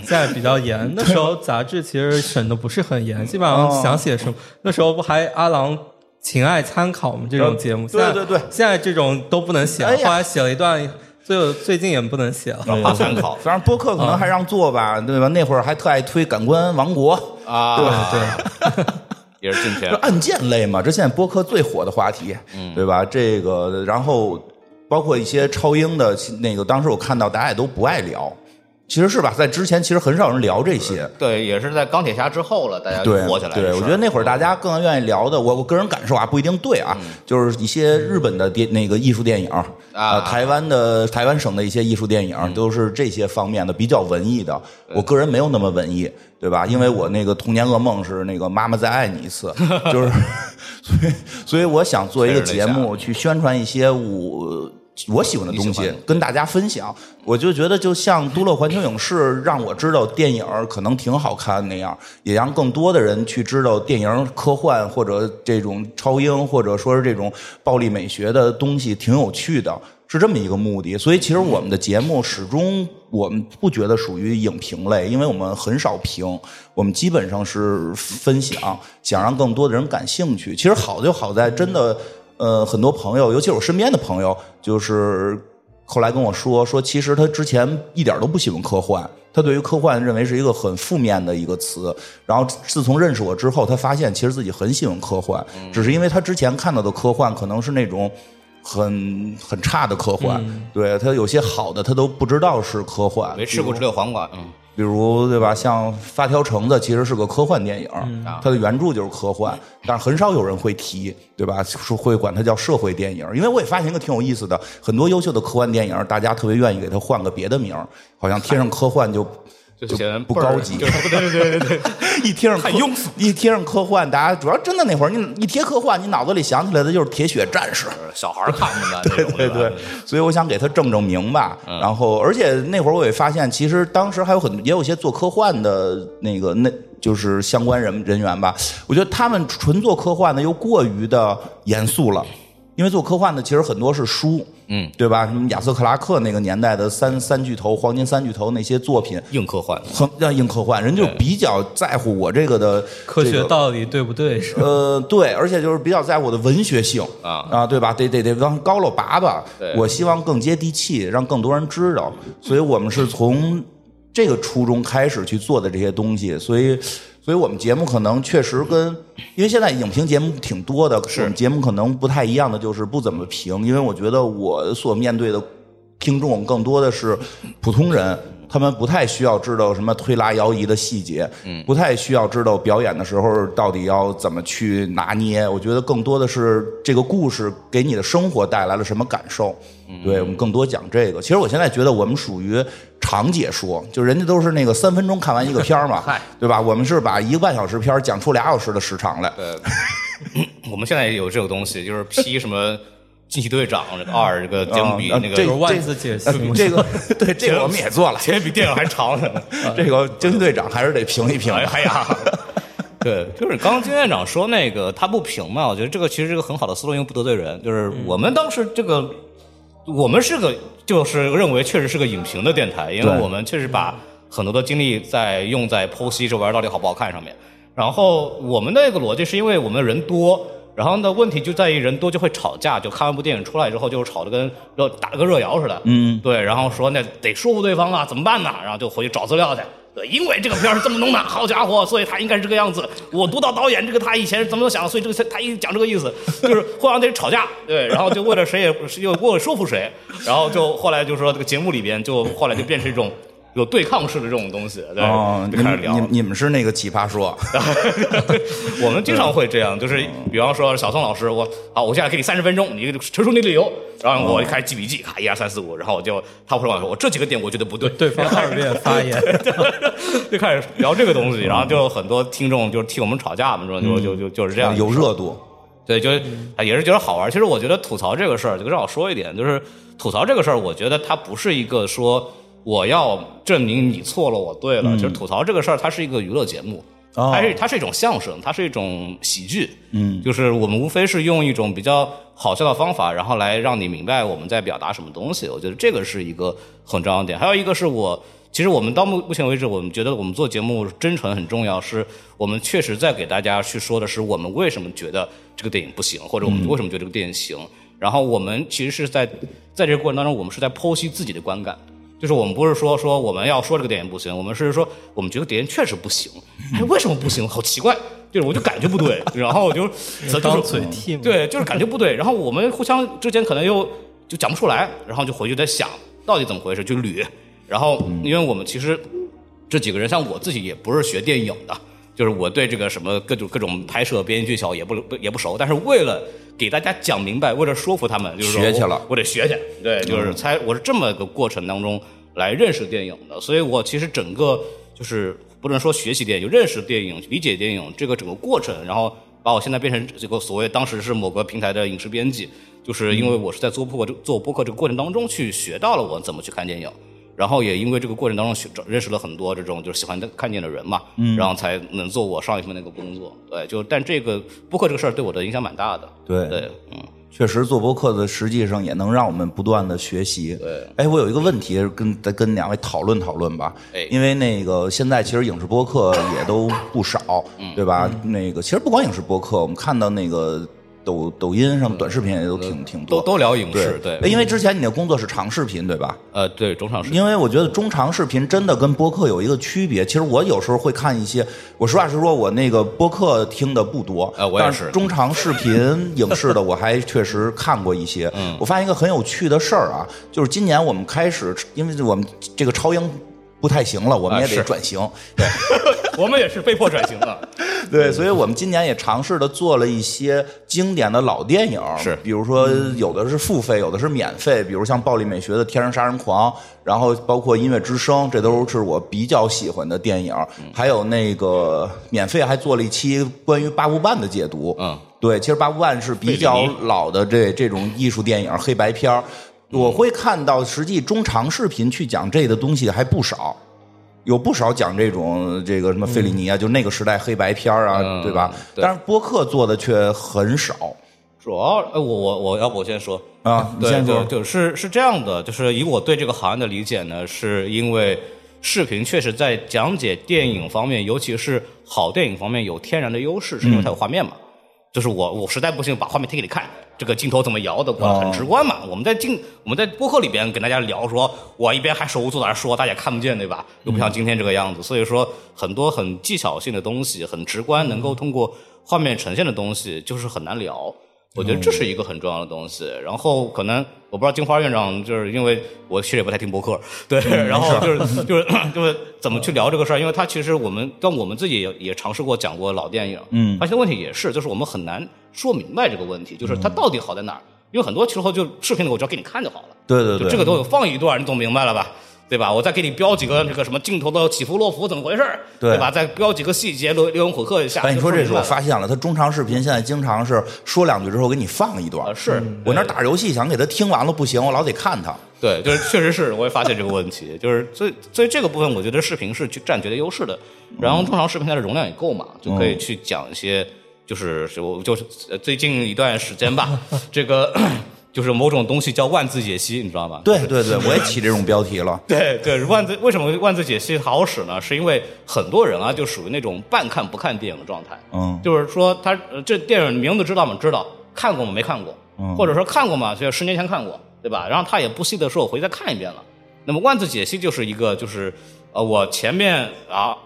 现 (laughs) 在比较严。那时候杂志其实审的不是很严，基本上想写什么，那时候不还阿郎情爱参考吗？这种节目，对对对现在这种都不能写后来写了一段，最最近也不能写了。怕参考反正播客可能还让做吧，对吧？那会儿还特爱推《感官王国》，啊，对，(laughs) 也是进就钱。案件类嘛，这现在播客最火的话题，对吧？这个，然后包括一些超英的那个，当时我看到大家也都不爱聊，其实是吧？在之前其实很少人聊这些。对，也是在钢铁侠之后了，大家对，火起来的事儿。对，我觉得那会儿大家更愿意聊的，我我个人感受啊，不一定对啊，就是一些日本的电那个艺术电影啊，台湾的台湾省的一些艺术电影，都是这些方面的比较文艺的。我个人没有那么文艺，对吧？因为我那个童年噩梦是那个妈妈再爱你一次，(laughs) 就是，(laughs) 所以所以我想做一个节目去宣传一些我。我喜欢的东西跟大家分享。我就觉得，就像都乐环球影视让我知道电影可能挺好看那样，也让更多的人去知道电影科幻或者这种超英或者说是这种暴力美学的东西挺有趣的。是这么一个目的，所以其实我们的节目始终我们不觉得属于影评类，因为我们很少评，我们基本上是分享，想让更多的人感兴趣。其实好就好在真的，呃，很多朋友，尤其是我身边的朋友，就是后来跟我说说，其实他之前一点都不喜欢科幻，他对于科幻认为是一个很负面的一个词。然后自从认识我之后，他发现其实自己很喜欢科幻，只是因为他之前看到的科幻可能是那种。很很差的科幻，对他有些好的他都不知道是科幻，没吃过只有黄瓜，嗯，比如对吧？像《发条橙子》其实是个科幻电影，它的原著就是科幻，但是很少有人会提，对吧？说会管它叫社会电影，因为我也发现一个挺有意思的，很多优秀的科幻电影，大家特别愿意给它换个别的名儿，好像贴上科幻就就显得不高级对对对对对，(laughs) 一贴上科太庸俗一贴上科幻，大家主要真的那会儿，你一贴科幻，你脑子里想起来的就是铁血战士。小孩儿看的吧？(laughs) 对对对，所以我想给他正正名吧。然后，而且那会儿我也发现，其实当时还有很也有些做科幻的那个那。就是相关人人员吧，我觉得他们纯做科幻的又过于的严肃了，因为做科幻的其实很多是书，嗯，对吧？什么亚瑟克拉克那个年代的三三巨头、黄金三巨头那些作品，硬科幻，很让硬科幻，人就比较在乎我这个的科学这个道理对不对？是呃，对，而且就是比较在乎我的文学性啊啊，对吧？得得得往高了拔拔，我希望更接地气，让更多人知道。所以我们是从这个初衷开始去做的这些东西，所以，所以我们节目可能确实跟，因为现在影评节目挺多的，我们节目可能不太一样的就是不怎么评，因为我觉得我所面对的听众更多的是普通人，他们不太需要知道什么推拉摇移的细节，嗯，不太需要知道表演的时候到底要怎么去拿捏。我觉得更多的是这个故事给你的生活带来了什么感受。对我们更多讲这个。其实我现在觉得我们属于长解说，就人家都是那个三分钟看完一个片儿嘛 (laughs) 嗨，对吧？我们是把一个半小时片儿讲出俩小时的时长来。对 (coughs) 我们现在也有这个东西，就是批什么惊奇队长这个二这个节目比啊这那个有万字解析呃这个对这个我们也做了，其实比电影还长呢。(laughs) 这个惊奇队长还是得评一评。哎 (laughs) 哎呀，对，就是刚刚金院长说那个他不评嘛，我觉得这个其实是个很好的思路，因为不得罪人。就是我们当时这个，我们是个就是认为确实是个影评的电台，因为我们确实把很多的精力在用在剖析这玩意儿到底好不好看上面。然后我们的那个逻辑是因为我们人多。然后呢，问题就在于人多就会吵架，就看完部电影出来之后，就是吵得跟热打得跟热窑似的。嗯，对，然后说那得说服对方啊，怎么办呢？然后就回去找资料去。因为这个片儿是这么弄的，好家伙，所以他应该是这个样子。我读到导演这个他以前是怎么想，所以这个他一讲这个意思，就是互相得吵架。对，然后就为了谁也又为了说服谁，然后就后来就说这个节目里边就后来就变成一种有对抗式的这种东西。对，哦，就开始聊。你们你们是那个奇葩说，(laughs) 我们经常会这样，就是比方说小宋老师，我好，我现在给你三十分钟，你陈述你的理由，然后我就开始记笔记，咔一二三四五，然后我就他会跟我说，我这几个点我觉得不对，对方二遍发言，就开始聊这个东西，然后就很多听众就替我们吵架嘛，说就就就就是这样，有热度。对，就也是觉得好玩。其实我觉得吐槽这个事儿，就让我说一点，就是吐槽这个事儿，我觉得它不是一个说我要证明你错了，我对了。就是吐槽这个事儿，它是一个娱乐节目，哦它是它是一种相声，它是一种喜剧。嗯，就是我们无非是用一种比较好笑的方法，然后来让你明白我们在表达什么东西。我觉得这个是一个很重要的点。还有一个是我。其实我们到目目前为止，我们觉得我们做节目真诚很重要，是我们确实在给大家去说的是我们为什么觉得这个电影不行，或者我们为什么觉得这个电影行。然后我们其实是在在这个过程当中，我们是在剖析自己的观感，就是我们不是说说我们要说这个电影不行，我们是说我们觉得电影确实不行，哎，为什么不行？好奇怪，就是我就感觉不对，然后我就 (laughs) 就是当嘴替嘛对，就是感觉不对，然后我们互相之间可能又就讲不出来，然后就回去再想到底怎么回事，就捋。然后，因为我们其实这几个人，像我自己也不是学电影的，就是我对这个什么各种各种拍摄、编剧技巧也不不也不熟，但是为了给大家讲明白，为了说服他们，就是说我学去了我得学去，对，就是才我是这么个过程当中来认识电影的，所以我其实整个就是不能说学习电影，就认识电影、理解电影这个整个过程，然后把我现在变成这个所谓当时是某个平台的影视编辑，就是因为我是在做播客做播客这个过程当中去学到了我怎么去看电影。然后也因为这个过程当中学认识了很多这种就是喜欢看电影的人嘛，嗯，然后才能做我上一份那个工作。对，就但这个播客这个事儿对我的影响蛮大的。对对，嗯，确实做播客的实际上也能让我们不断的学习。对，哎，我有一个问题跟再跟两位讨论讨论吧。哎因为那个现在其实影视播客也都不少，嗯对吧？那个其实不光影视播客，我们看到那个抖抖音上短视频也都挺挺多，都都聊影视，对，哎因为之前你的工作是长视频，对吧？呃，对中长视因为我觉得中长视频真的跟播客有一个区别。其实我有时候会看一些，我实话实说，我那个播客听的不多，呃我也但是中长视频影视的 (laughs) 我还确实看过一些。嗯，我发现一个很有趣的事儿啊，就是今年我们开始，因为我们这个超英不太行了，我们也得转型。(laughs) 我们也是被迫转型的。(laughs) 对，所以我们今年也尝试的做了一些经典的老电影，是。比如说有的是付费，有的是免费，比如像暴力美学的《天生杀人狂》，然后包括《音乐之声》，这都是我比较喜欢的电影。还有那个免费还做了一期关于八部半的解读，嗯，对，其实八部半是比较老的这这种艺术电影黑白片儿我会看到实际中长视频去讲这个东西还不少。有不少讲这种这个什么费里尼啊，就那个时代黑白片儿啊，嗯对吧？对但是播客做的却很少主要，呃，我我我要不我先说，啊。你对，先说就，就是是这样的，就是以我对这个行业的理解呢，是因为视频确实在讲解电影方面，尤其是好电影方面有天然的优势，是因为它有画面嘛。就是我我实在不行，把画面贴给你看，这个镜头怎么摇的，我很直观嘛。我们在镜我们在播客里边跟大家聊说，我一边还手舞足蹈说，大家看不见对吧？又不像今天这个样子，所以说很多很技巧性的东西，很直观，能够通过画面呈现的东西，就是很难聊。我觉得这是一个很重要的东西。然后可能我不知道金花院长，就是因为我其实也不太听博客，对，然后就是 (laughs) 就是 (coughs) 就是怎么去聊这个事儿，因为他其实我们但我们自己也也尝试过讲过老电影，嗯发现问题也是，就是我们很难说明白这个问题，就是它到底好在哪儿。因为很多时候就视频的我只要给你看就好了，对对对，就这个都有放一段，你总明白了吧？对吧？我再给你标几个这个什么镜头的起伏落伏怎么回事儿对吧？再标几个细节，留留言混合一下。哎，你说这是我发现了，他中长视频现在经常是说两句之后给你放一段啊，。是我那打游戏想给他听完了不行，我老得看他。对，就是确实是，我也发现这个问题，(laughs) 就是所以所以这个部分，我觉得视频是去占绝对优势的。然后中长视频它的容量也够嘛，就可以去讲一些，就是是我就是呃最近一段时间吧，(laughs) 这个就是某种东西叫万字解析，你知道吗？对对对，我也起这种标题了。(laughs) 对对，万字为什么万字解析好使呢？是因为很多人啊，就属于那种半看不看电影的状态。嗯就是说他呃这电影名字知道吗？知道，看过吗？没看过，嗯或者说看过吗？就十年前看过，对吧？然后他也不记得说我回去再看一遍了。那么万字解析就是一个，就是呃，我前面啊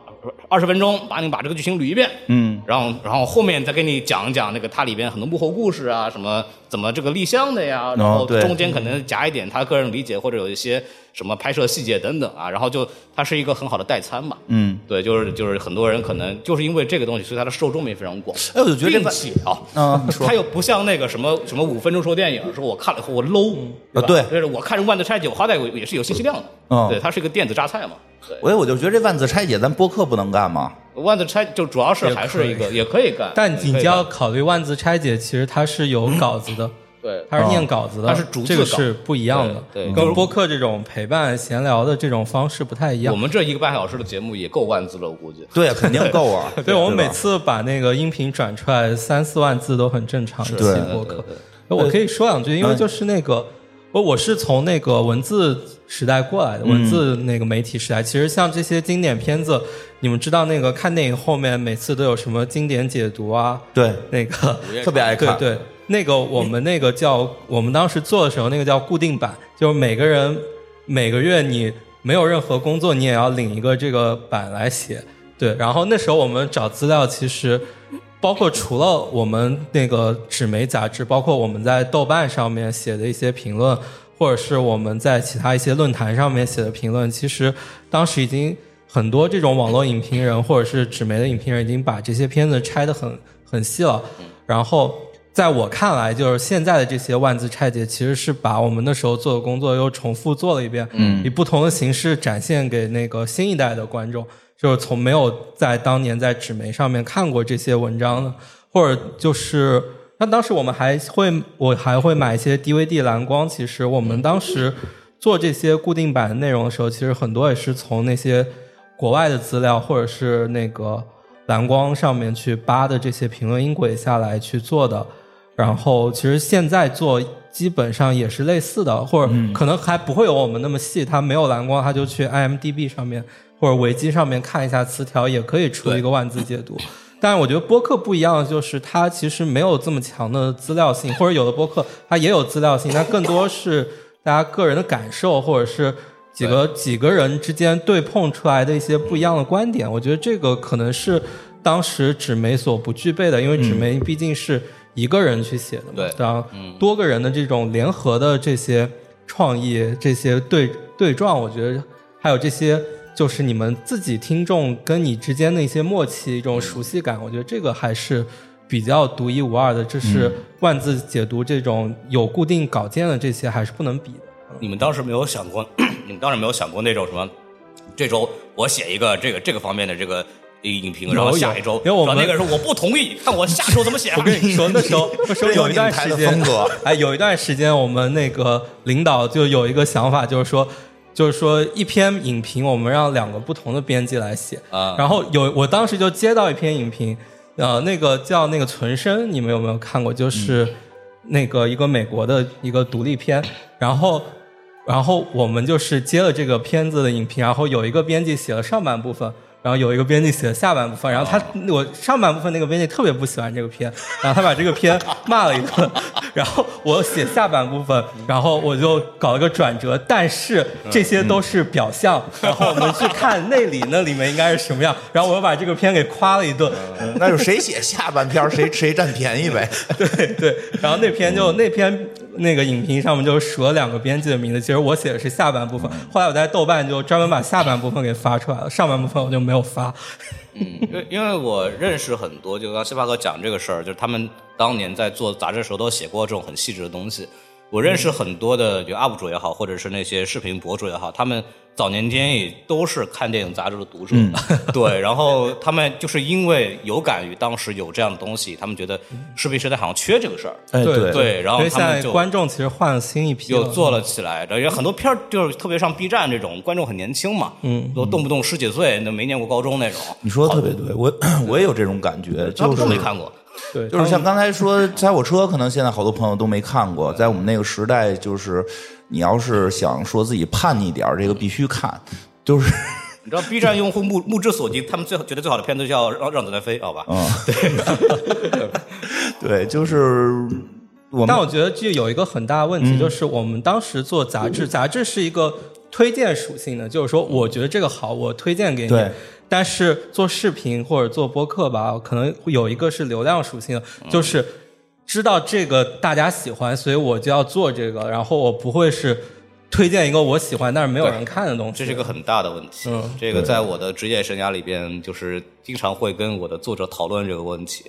二十分钟把你把这个剧情捋一遍，嗯，然后然后后面再给你讲一讲那个它里边很多幕后故事啊，什么怎么这个立项的呀，然后中间可能夹一点他个人理解或者有一些什么拍摄细节等等啊，然后就它是一个很好的代餐嘛。嗯，对，就是就是很多人可能就是因为这个东西，所以它的受众面非常广。哎，我就觉得这并万且啊，它又不像那个什么什么五分钟说电影，说我看了以后我 low，吧啊对就是我看着万字拆解，我好歹也是有信息量的。嗯对，它是一个电子榨菜嘛。对，我我就觉得这万字拆解咱播客不能干吗？万字拆就主要是还是一个也可以干，但你就要考虑万字拆解，其实它是有稿子的，对。它是念稿子的，它是逐字稿。这个是不一样的，跟播客这种陪伴闲聊的这种方式不太一样。我。们这一个半小时的节目也够万字了，我估计。对呀，肯定够啊。(laughs) 对，我们每次把那个音频转出来三四万字都很正常，一期对播客。我可以说两句，因为嗯就是那个，我我是从那个文字时代过来的，文字那个媒体时代。其实像这些经典片子，你们知道那个看电影后面每次都有什么经典解读啊？对，那个特别爱看。对对，那个我们那个叫我们当时做的时候，那个叫固定版，就是每个人每个月你没有任何工作，你也要领一个这个版来写。对，然后那时候我们找资料，其实包括除了我们那个纸媒杂志，包括我们在豆瓣上面写的一些评论，或者是我们在其他一些论坛上面写的评论，其实当时已经很多这种网络影评人或者是纸媒的影评人已经把这些片子拆得很很细了。然后在我看来，就是现在的这些万字拆解，其实是把我们那时候做的工作又重复做了一遍，嗯，以不同的形式展现给那个新一代的观众，就是从没有在当年在纸媒上面看过这些文章的，或者就是那当时我们还会，我还会买一些 DVD 蓝光。其实我们当时做这些固定版的内容的时候，其实很多也是从那些国外的资料或者是那个蓝光上面去扒的这些评论音轨下来去做的。然后其实现在做基本上也是类似的，或者可能还不会有我们那么细。它没有蓝光，它就去 IMDB 上面或者维基上面看一下词条，也可以出一个万字解读。但是我觉得播客不一样的就是它其实没有这么强的资料性，或者有的播客它也有资料性，但更多是大家个人的感受，或者是几个几个人之间对碰出来的一些不一样的观点。我觉得这个可能是当时纸媒所不具备的，因为纸媒毕竟是一个人去写的嘛，对然后多个人的这种联合的这些创意、这些对对撞，我觉得还有这些。就是你们自己听众跟你之间的一些默契、一种熟悉感，我觉得这个还是比较独一无二的。这是万字解读这种有固定稿件的这些还是不能比的。你们当时没有想过，(clears throat) 你们当时没有想过那种什么？这周我写一个这个这个方面的这个影评，然后下一周，因为我们然后那个人说我不同意，看我下周怎么写。我跟你说，那时候 (laughs) 那时候有一段时间哎，有一段时间我们那个领导就有一个想法，就是说。就是说，一篇影评我们让两个不同的编辑来写，啊。然后有我当时就接到一篇影评，呃，那个叫那个存身，你们有没有看过？就是那个一个美国的一个独立片，然后然后我们就是接了这个片子的影评，然后有一个编辑写了上半部分，然后有一个编辑写了下半部分，然后他我上半部分那个编辑特别不喜欢这个片，然后他把这个片 (laughs) 骂了一顿，然后我写下半部分，然后我就搞了个转折，但是这些都是表象，然后我们去看内里那里面应该是什么样，然后我又把这个片给夸了一顿，那就谁写下半篇谁谁占便宜呗。(laughs) 对对，然后那篇就那篇那个影评上面就数了两个编辑的名字，其实我写的是下半部分，后来我在豆瓣就专门把下半部分给发出来了，上半部分我就没有发。因为因为我认识很多，就刚西巴哥讲这个事儿，就是他们当年在做杂志的时候都写过这种很细致的东西。我认识很多的就 UP 主也好，或者是那些视频博主也好，他们早年间也都是看电影杂志的读者，(laughs) 对，然后他们就是因为有感于当时有这样的东西，他们觉得视频时代好像缺这个事儿，哎，对对，然后现在他们就观众其实换了新一批，又做了起来，然后有很多片儿就是特别像 B 站这种，观众很年轻嘛，嗯，都动不动十几岁，那没念过高中那种，你说的特别对，我 (coughs) 我也有这种感觉，他们就是都没看过。对，就是像刚才说拆火车，可能现在好多朋友都没看过，在我们那个时代，就是你要是想说自己叛逆点儿，这个必须看，就是 (laughs) 你知道 B 站用户目目之所及，他们最好觉得最好的片子叫《让让子弹飞》，好吧？嗯，对，(laughs) 对就是我们但我觉得这有一个很大的问题，就是我们当时做杂志，杂志是一个推荐属性的，就是说我觉得这个好，我推荐给你。对。但是做视频或者做播客吧，可能会有一个是流量属性，就是知道这个大家喜欢，所以我就要做这个，然后我不会是推荐一个我喜欢但是没有人看的东西。这是一个很大的问题。嗯这个在我的职业生涯里边，就是经常会跟我的作者讨论这个问题。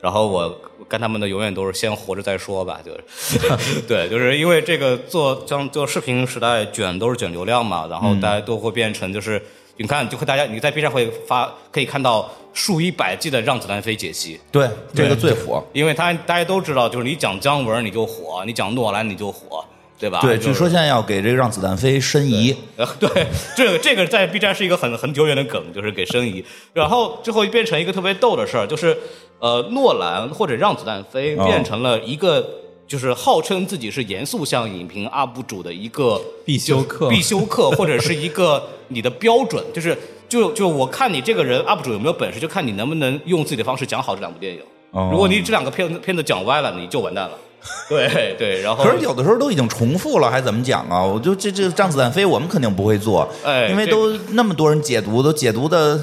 然后我跟他们的永远都是先活着再说吧，就是，(laughs) 对，就是因为这个做像做视频时代卷都是卷流量嘛，然后大家都会变成就是，你看就和大家你在 B 站会发可以看到数以百计的让子弹飞解析，对这个最火。因为他大家都知道，就是你讲姜文你就火，你讲诺兰你就火，对吧？对，就是据说现在要给这个让子弹飞申遗，呃，(laughs) 对，这个这个在 B 站是一个很很久远的梗，就是给申遗，然后最后变成一个特别逗的事儿，就是呃，诺兰或者让子弹飞哦变成了一个。就是号称自己是严肃向影评 UP 主的一个必修课必修课 (laughs) 或者是一个你的标准，就是就就我看你这个人 UP 主有没有本事，就看你能不能用自己的方式讲好这两部电影。哦如果你这两个片子片子讲歪了，你就完蛋了。(laughs) 对对，然后可是有的时候都已经重复了，还怎么讲啊？我就这这让子弹飞，我们肯定不会做，哎因为都那么多人解读，都解读的，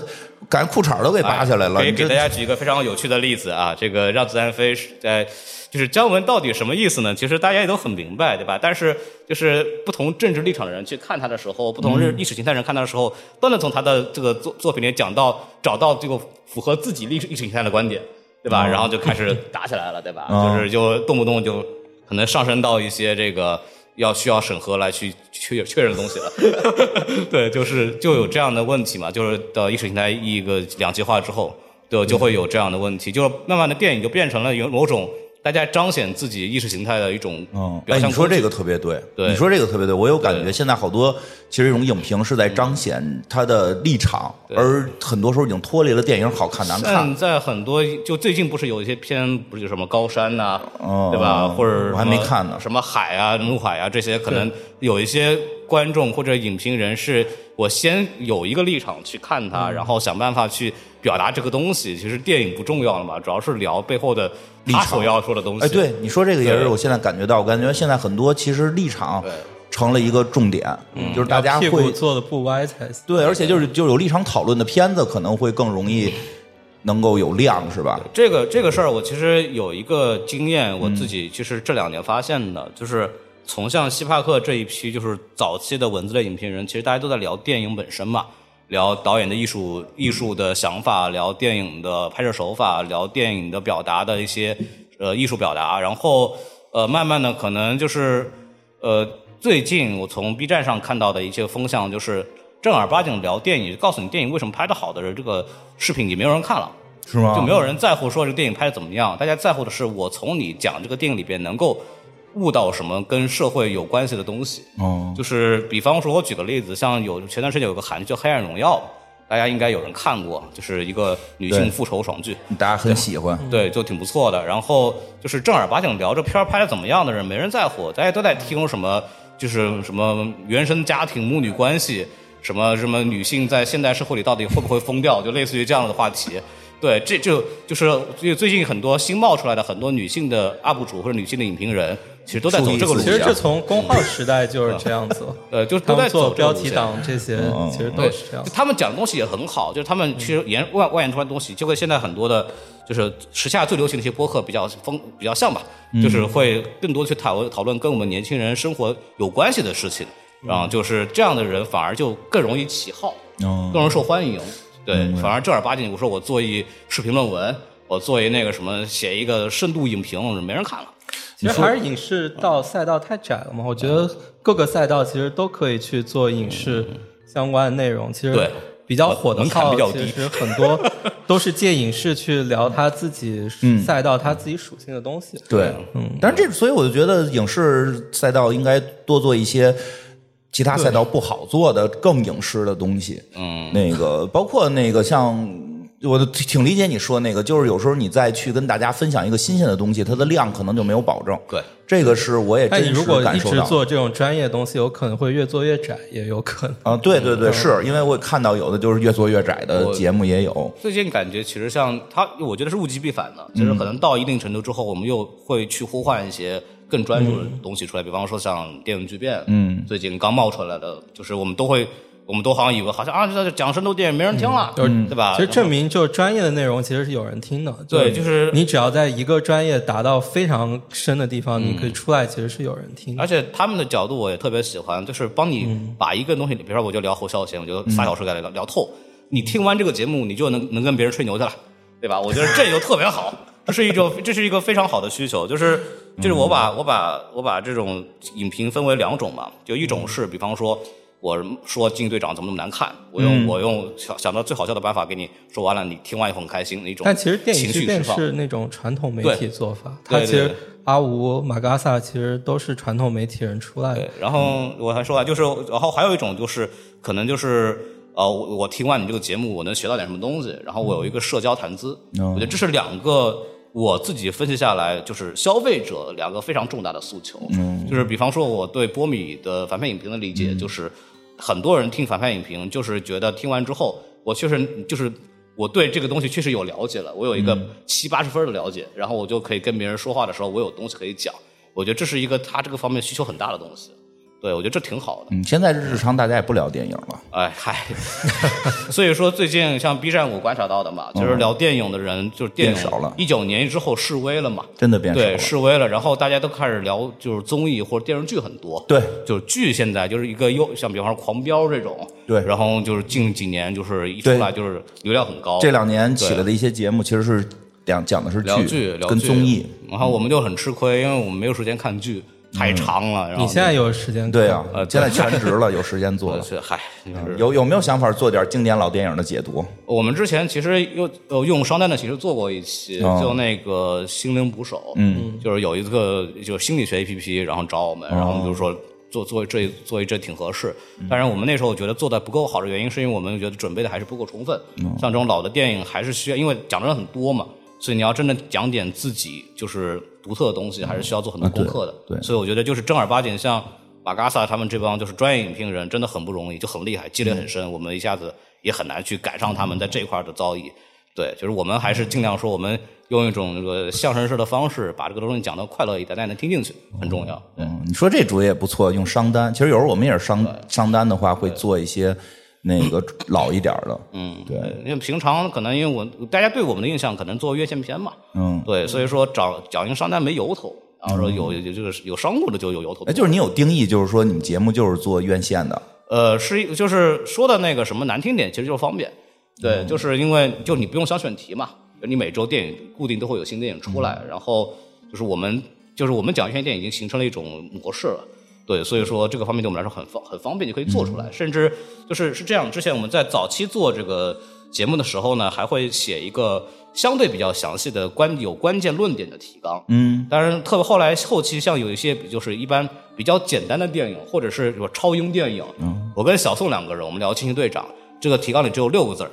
感觉裤衩都给扒下来了。可以给大家举一个非常有趣的例子啊，这个让子弹飞是在。就是姜文到底什么意思呢？其实大家也都很明白，对吧？但是就是不同政治立场的人去看他的时候，不同嗯历史形态人看他的时候，都能从他的这个作作品里讲到找到这个符合自己历史历史形态的观点，对吧？哦然后就开始打起来了，对吧？哦就是就动不动就可能上升到一些这个要需要审核来去确确认东西了。(laughs) 对，就是就有这样的问题嘛，就是到意识形态一个两极化之后，对就会有这样的问题，就是慢慢的电影就变成了有某种大家彰显自己意识形态的一种嗯，表哎，象工具。你说这个特别对，对你说这个特别对，我有感觉，现在好多其实这种影评是在彰显他的立场，而很多时候已经脱离了电影好看难看现。在很多就最近不是有一些片，不是有什么高山呐、哦对吧？或者我还没看呢什么海啊、怒海啊这些，可能有一些观众或者影评人是，我先有一个立场去看它，嗯然后想办法去表达这个东西。其实电影不重要了嘛，主要是聊背后的他所要说的东西。哎，对，你说这个也是我现在感觉到，我感觉现在很多其实立场对成了一个重点，就是大家屁股会做的不歪才行。对，而且就是就有立场讨论的片子可能会更容易能够有量，是吧？这个这个事儿，我其实有一个经验，我嗯自己其实这两年发现的，就是从像希帕克这一批，就是早期的文字类影评人，其实大家都在聊电影本身嘛，聊导演的艺术艺术的想法，聊电影的拍摄手法，聊电影的表达的一些呃艺术表达，然后呃慢慢的可能就是呃最近我从 B 站上看到的一些风向，就是正儿八经聊电影，告诉你电影为什么拍的好的这个视频，已经没有人看了。是吗？就没有人在乎说这个电影拍的怎么样，大家在乎的是我从你讲这个电影里边能够悟到什么跟社会有关系的东西。哦，就是比方说，我举个例子，像有前段时间有个韩剧叫《黑暗荣耀》，大家应该有人看过，就是一个女性复仇爽剧。大家很喜欢。对，就挺不错的。然后就是正儿八经聊这片儿拍的怎么样的人，没人在乎，大家都在听什么，就是什么原生家庭、母女关系，什么什么女性在现代社会里到底会不会疯掉，就类似于这样的话题。对，这就就是最最近很多新冒出来的很多女性的 UP 主或者女性的影评人，其实都在走这个路线其实。这从公号时代就是这样子，(laughs) 呃，就都在做标题党这些，嗯其实都是这样。他们讲的东西也很好，就是他们其实研外外延出来的东西，就跟现在很多的，就是时下最流行的一些播客比较风比较像吧，就是会更多地去讨论讨论跟我们年轻人生活有关系的事情，然后就是这样的人反而就更容易起号，哦更容易受欢迎。对，反而正儿八经，我说我做一视频论文，我做一那个什么，写一个深度影评，没人看了。其实还是影视到赛道太窄了嘛，我觉得各个赛道其实都可以去做影视相关的内容。其实对比较火的门槛号比较低其实很多都是借影视去聊他自己赛道、他自己属性的东西。对，嗯，但是这所以我就觉得影视赛道应该多做一些其他赛道不好做的更影视的东西。嗯，那个包括那个像。我挺理解你说那个，就是有时候你再去跟大家分享一个新鲜的东西，它的量可能就没有保证。对，这个是我也但你真实如果一直感受到。做这种专业的东西，有可能会越做越窄，也有可能。啊，对对对，是因为我看到有的就是越做越窄的节目也有。最近感觉其实像它，我觉得是物极必反的，就是可能到一定程度之后，我们又会去呼唤一些更专注的东西出来，比方说像电影巨变，嗯，最近刚冒出来的，就是我们都会，我们都好像以为好像啊，这讲深度电影没人听了，对吧？其实证明就是专业的内容其实是有人听的。对就是你只要在一个专业达到非常深的地方，你可以出来，其实是有人听的。而且他们的角度我也特别喜欢，就是帮你把一个东西，比如说我就聊侯孝贤，我就仨小时给他聊聊透。你听完这个节目，你就能能跟别人吹牛去了，对吧？我觉得这就特别好，这是一种这是一个非常好的需求，就是就是我把我把我把这种影评分为两种嘛，就一种是比方说。我说《金队长》怎么那么难看？我用、我用想想到最好笑的办法给你说完了，你听完以后很开心的一种但其实电影巨变情绪释放。是那种传统媒体做法，对对它其实阿吴、马嘎萨其实都是传统媒体人出来的对。，然后我还说啊，就是然后还有一种就是可能就是呃，我我听完你这个节目，我能学到点什么东西，然后我有一个社交谈资，哦我觉得这是两个我自己分析下来，就是消费者两个非常重大的诉求，就是比方说我对波米的反派影评的理解，就是很多人听反派影评，就是觉得听完之后，我确实就是。我对这个东西确实有了解了，我有一个七八十分的了解，然后我就可以跟别人说话的时候，我有东西可以讲。我觉得这是一个他这个方面需求很大的东西。对，我觉得这挺好的。嗯，现在日常大家也不聊电影了。哎嗨，(laughs) 所以说最近像 B 站我观察到的嘛，就是聊电影的人就是电影变少了一九年之后示威了嘛，真的变少了对示威了，然后大家都开始聊就是综艺或者电视剧很多，对就是剧现在就是一个又，像比方说《狂飙》这种，对然后就是近几年就是一出来就是流量很高，这两年起来的一些节目，其实是讲讲的是聊剧聊剧跟综艺。然后我们就很吃亏，因为我们没有时间看剧。太长了。然后你现在有时间看对啊，呃现在全职了，有时间做了。嗨，有有没有想法做点经典老电影的解读？我们之前其实用呃用商单的形式做过一期，哦就那个心灵捕手，嗯，就是有一个就是心理学 APP，然后找我们，然后我们就说做做这做一这挺合适。当然我们那时候觉得做的不够好的原因，是因为我们觉得准备的还是不够充分。像这种老的电影还是需要，因为讲的人很多嘛，所以你要真的讲点自己就是独特的东西，还是需要做很多功课的。对对所以我觉得就是正儿八经像马嘎萨他们这帮就是专业影评人，真的很不容易，就很厉害，积累很深，我们一下子也很难去赶上他们在这一块的遭遇。对，就是我们还是尽量说，我们用一种这个相声式的方式，把这个东西讲得快乐一点，大家能听进去，很重要。嗯，你说这主意也不错，用商单。其实有时候我们也是商商单的话，会做一些那个老一点的。嗯，对，因为平常可能因为我大家对我们的印象可能做院线片嘛，嗯，对，所以说找讲一个商单没由头，然后说有有这个有商务的就有由头。哎，就是你有定义，就是说你们节目就是做院线的。呃，是一就是说的那个什么难听点，其实就是方便。对，就是因为就你不用想选题嘛，你每周电影固定都会有新电影出来，然后就是我们就是我们讲院线电影已经形成了一种模式了。对，所以说这个方面对我们来说很方很方便，就可以做出来。甚至就是是这样，之前我们在早期做这个节目的时候呢，还会写一个相对比较详细的关有关键论点的提纲。嗯，当然，特别后来后期像有一些就是一般比较简单的电影，或者是有超英电影，嗯，我跟小宋两个人我们聊《惊奇队长》，这个提纲里只有六个字儿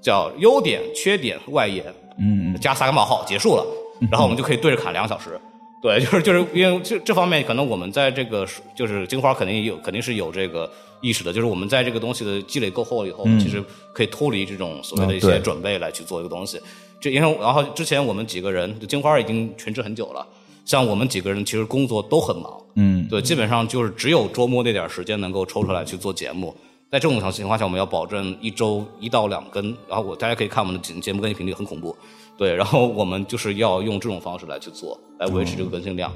叫优点、缺点、外延，嗯，加三个冒号结束了，(laughs) 然后我们就可以对着砍两个小时。对，就是就是因为这这方面，可能我们在这个就是金花肯定有肯定是有这个意识的，就是我们在这个东西的积累够厚了以后，其实可以脱离这种所谓的一些准备来去做一个东西。这因为然后之前我们几个人，就金花已经全职很久了，像我们几个人其实工作都很忙，嗯，对，基本上就是只有周末那点时间能够抽出来去做节目。在这种情况下，我们要保证一周一到两更，然后我大家可以看我们的节节目更新频率很恐怖，对，然后我们就是要用这种方式来去做，来维持这个更新量，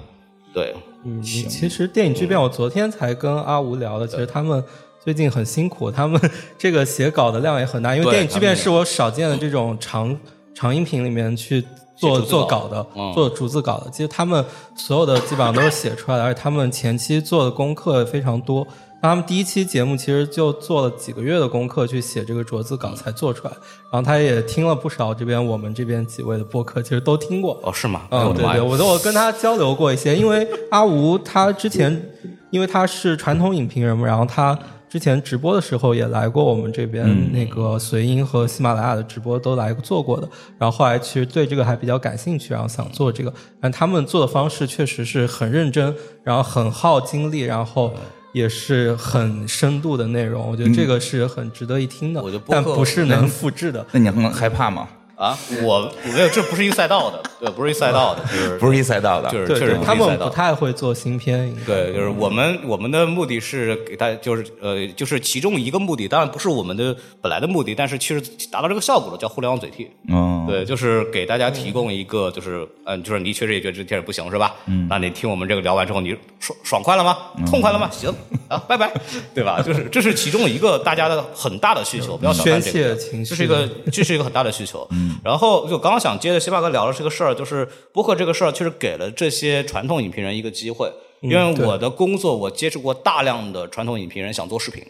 对，嗯，其实电影巨变，我昨天才跟阿吴聊的，其实他们最近很辛苦，他们 (laughs) 这个写稿的量也很大，因为电影巨变是我少见的这种长长音频里面去做做稿的，嗯做逐字稿的。其实他们所有的基本上都是写出来的，而且他们前期做的功课非常多。他们第一期节目其实就做了几个月的功课去写这个逐字稿才做出来，然后他也听了不少这边我们这边几位的播客，其实都听过。哦，是吗？嗯，对对，我都我跟他交流过一些，因为阿吴他之前，因为他是传统影评人嘛，然后他之前直播的时候也来过我们这边那个随音和喜马拉雅的直播都来做过的，然后后来其实对这个还比较感兴趣，然后想做这个，但他们做的方式确实是很认真，然后很耗精力，然后。也是很深度的内容，我觉得这个是很值得一听的，但不是能复制的。那你很害怕吗？啊，我我没有，这不是一个赛道的，对，不是一赛道的，(laughs) 就是不是一赛道的，就是确实他们不。太会做新片，对，就是我们我们的目的是给大家，就是呃，就是其中一个目的，当然不是我们的本来的目的，但是其实达到这个效果了，叫互联网嘴替。嗯，对，就是给大家提供一个，就是嗯，就是你确实也觉得这电影不行是吧？嗯，那你听我们这个聊完之后，你爽爽快了吗？痛快了吗？行啊，拜拜，对吧？就是这是其中一个大家的很大的需求，不要小看这个这是一个这是一个很大的需求。嗯，然后就刚刚想接着西巴哥聊的这个事儿，就是播客这个事儿，确实给了这些传统影评人一个机会，因为我的工作我接触过大量的传统影评人想做视频，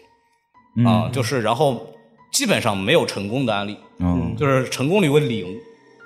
啊，就是然后基本上没有成功的案例，嗯，就是成功率为零。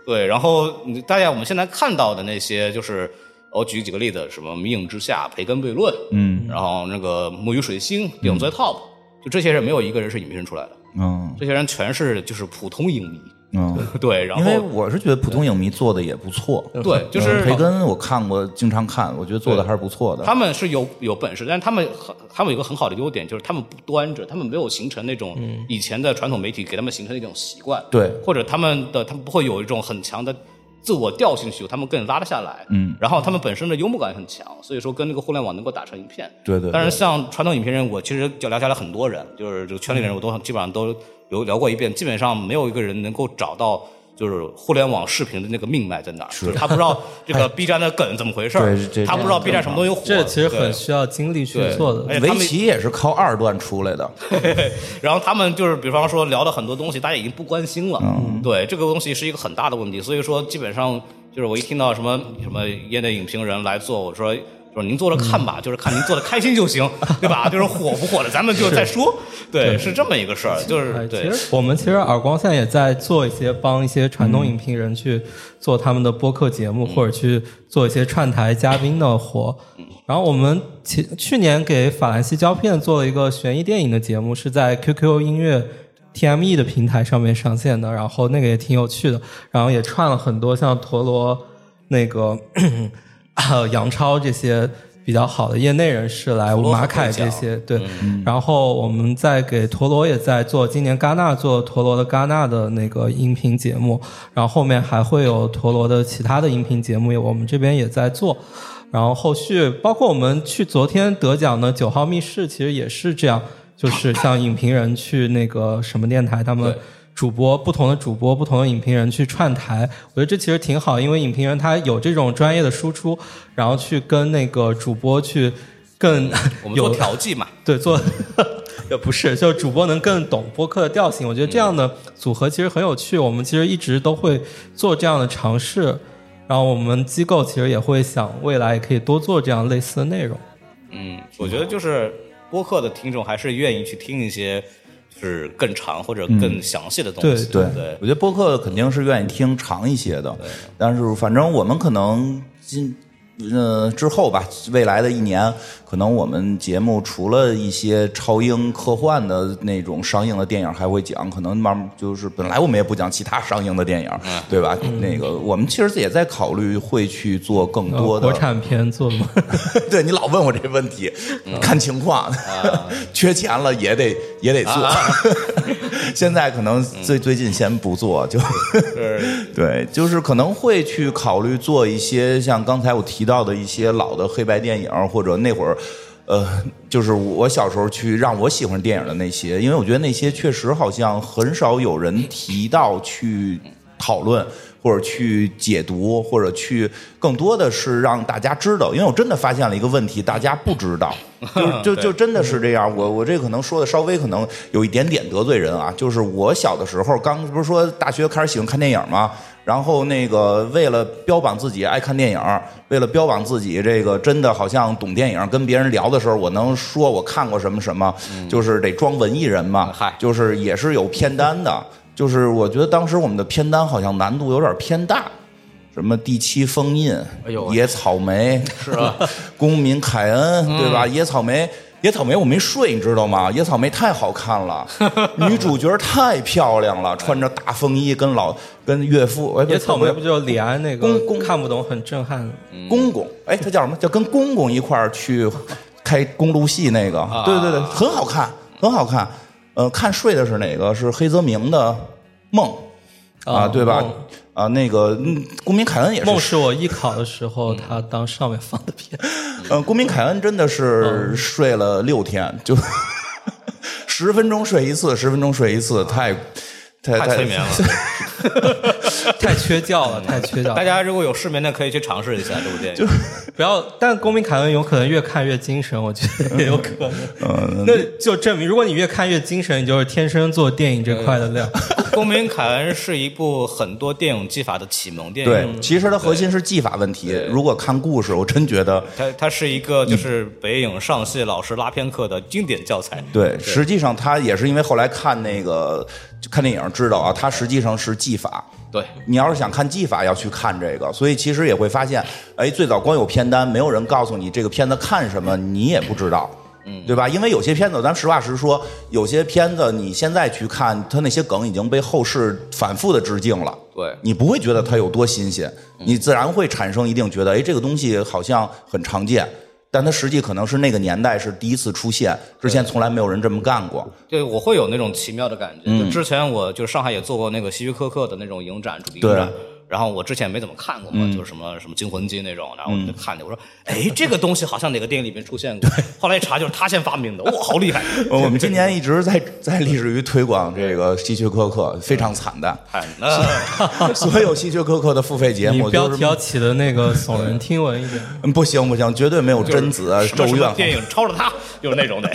对，然后大家我们现在看到的那些，就是我举几个例子，什么《迷影之下》《培根悖论》，嗯，然后那个《木鱼水星》《顶最 top》，就这些人没有一个人是影评人出来的，嗯这些人全是就是普通影迷。嗯，(laughs) 对，然因为后我是觉得普通影迷做的也不错，对，就是嗯培根我看过，经常看，我觉得做的还是不错的。他们是有有本事，但是他们很他们有一个很好的优点，就是他们不端着，他们没有形成那种以前的传统媒体给他们形成的一种习惯，对。或者他们的他们不会有一种很强的自我调性需求，他们更拉得下来，嗯，然后他们本身的幽默感很强，所以说跟那个互联网能够打成一片，对对对但是像传统影评人，我其实就聊下来很多人，就是这个圈里的人，我都基本上都有聊过一遍，基本上没有一个人能够找到。就是互联网视频的那个命脉在哪儿？就是他不知道这个 B 站的梗怎么回事儿对他不知道 B 站什么东西火。这其实很需要精力去做的。围棋也是靠二段出来的，(laughs) 然后他们就是，比方说聊的很多东西，大家已经不关心了。嗯对，这个东西是一个很大的问题。所以说，基本上就是我一听到什么什么业内影评人来做，我说就是您坐着看吧，就是看您做的开心就行，(laughs) 对吧？就是火不火的，咱们就再说。对，是这么一个事儿，就是其。实我们其实耳光现在也在做一些帮一些传统影评人去做他们的播客节目，或者去做一些串台嘉宾的活。然后我们去去年给法兰西胶片做了一个悬疑电影的节目，是在 QQ 音乐 TME 的平台上面上线的，然后那个也挺有趣的，然后也串了很多像陀螺那个啊杨超这些比较好的业内人士来，马凯这些对，然后我们在给陀螺也在做，今年戛纳做陀螺的戛纳的那个音频节目，然后后面还会有陀螺的其他的音频节目，我们这边也在做。然后后续包括我们去昨天得奖的九号密室，其实也是这样，就是像影评人去那个什么电台，他们对主播不同的主播、不同的影评人去串台，我觉得这其实挺好，因为影评人他有这种专业的输出，然后去跟那个主播去更 (laughs) 我们做有调剂嘛，(laughs) 对做。(laughs) 也不是，就主播能更懂播客的调性，我觉得这样的组合其实很有趣。我们其实一直都会做这样的尝试，然后我们机构其实也会想未来也可以多做这样类似的内容。嗯，我觉得就是播客的听众还是愿意去听一些就是更长或者更详细的东西。对对对。我觉得播客肯定是愿意听长一些的，但是反正我们可能今呃之后吧，未来的一年，可能我们节目除了一些超英科幻的那种上映的电影还会讲，可能慢慢就是本来我们也不讲其他上映的电影，对吧？那个我们其实也在考虑会去做更多的国产片做吗？(laughs) 对你老问我这问题，看情况，(laughs) 缺钱了也得也得做。(laughs) 现在可能最最近先不做，就对，就是可能会去考虑做一些像刚才我提到的一些老的黑白电影，或者那会儿。呃，就是我小时候去让我喜欢电影的那些，因为我觉得那些确实好像很少有人提到去讨论，或者去解读，或者去更多的是让大家知道。因为我真的发现了一个问题，大家不知道，(laughs) 就就就真的是这样。我我这可能说的稍微可能有一点点得罪人啊，就是我小的时候刚不是说大学开始喜欢看电影吗？然后那个为了标榜自己爱看电影，为了标榜自己这个真的好像懂电影，跟别人聊的时候，我能说我看过什么什么，就是得装文艺人嘛。嗨就是也是有片单的，(laughs) 就是我觉得当时我们的片单好像难度有点偏大。什么第七封印、野草莓是吧，(laughs) 公民凯恩，对吧？野草莓，野草莓我没睡，你知道吗？野草莓太好看了，(laughs) 女主角太漂亮了，穿着大风衣跟老跟岳父，野草莓不就是李安那个公公看不懂很震撼？公公，哎，他叫什么？叫跟公公一块儿去开公路戏那个，对对对，很好看，很好看。呃，看睡的是哪个？是黑泽明的《梦》啊，啊对吧梦？啊，那个嗯公民凯恩也是，梦是我艺考的时候他当上面放的片。嗯，公民凯恩真的是睡了六天，就十分钟睡一次，十分钟睡一次，太太太催眠了。(laughs) 太缺觉了，太缺觉了。大家如果有失眠的，可以去尝试一下这部电影。就 (laughs) 不要，但公民凯恩有可能越看越精神，我觉得也有可能。那就证明，如果你越看越精神，你就是天生做电影这块的料。《(laughs) (laughs) 公民凯恩》是一部很多电影技法的启蒙电对，影。其实它核心是技法问题。如果看故事，我真觉得它它是一个就是北影上戏老师拉片课的经典教材。对，实际上他也是因为后来看那个看电影知道啊，它实际上是技法。对，你要是想看技法，要去看这个，所以其实也会发现，哎，最早光有片单，没有人告诉你这个片子看什么，你也不知道。嗯，对吧？因为有些片子，咱实话实说，有些片子你现在去看，它那些梗已经被后世反复的致敬了。对你不会觉得它有多新鲜，你自然会产生一定觉得，哎，这个东西好像很常见，但它实际可能是那个年代是第一次出现，之前从来没有人这么干过。对，我会有那种奇妙的感觉。嗯就之前我就上海也做过那个希区柯克的那种影展，主题影对展。然后我之前没怎么看过嘛，就是什么什么惊魂记那种，然后我就看见，我说，哎，这个东西好像哪个电影里面出现过。(laughs) 后来一查，就是他先发明的，哇，好厉害！呃 (laughs) 我们今年一直在在立志于推广这个希区柯克，非常惨淡。哎，那 (laughs) 所有希区柯克的付费节目都是标题要起的那个耸人听闻一点。嗯不行不行，绝对没有贞子、咒怨，电影抄了他，就是那种的。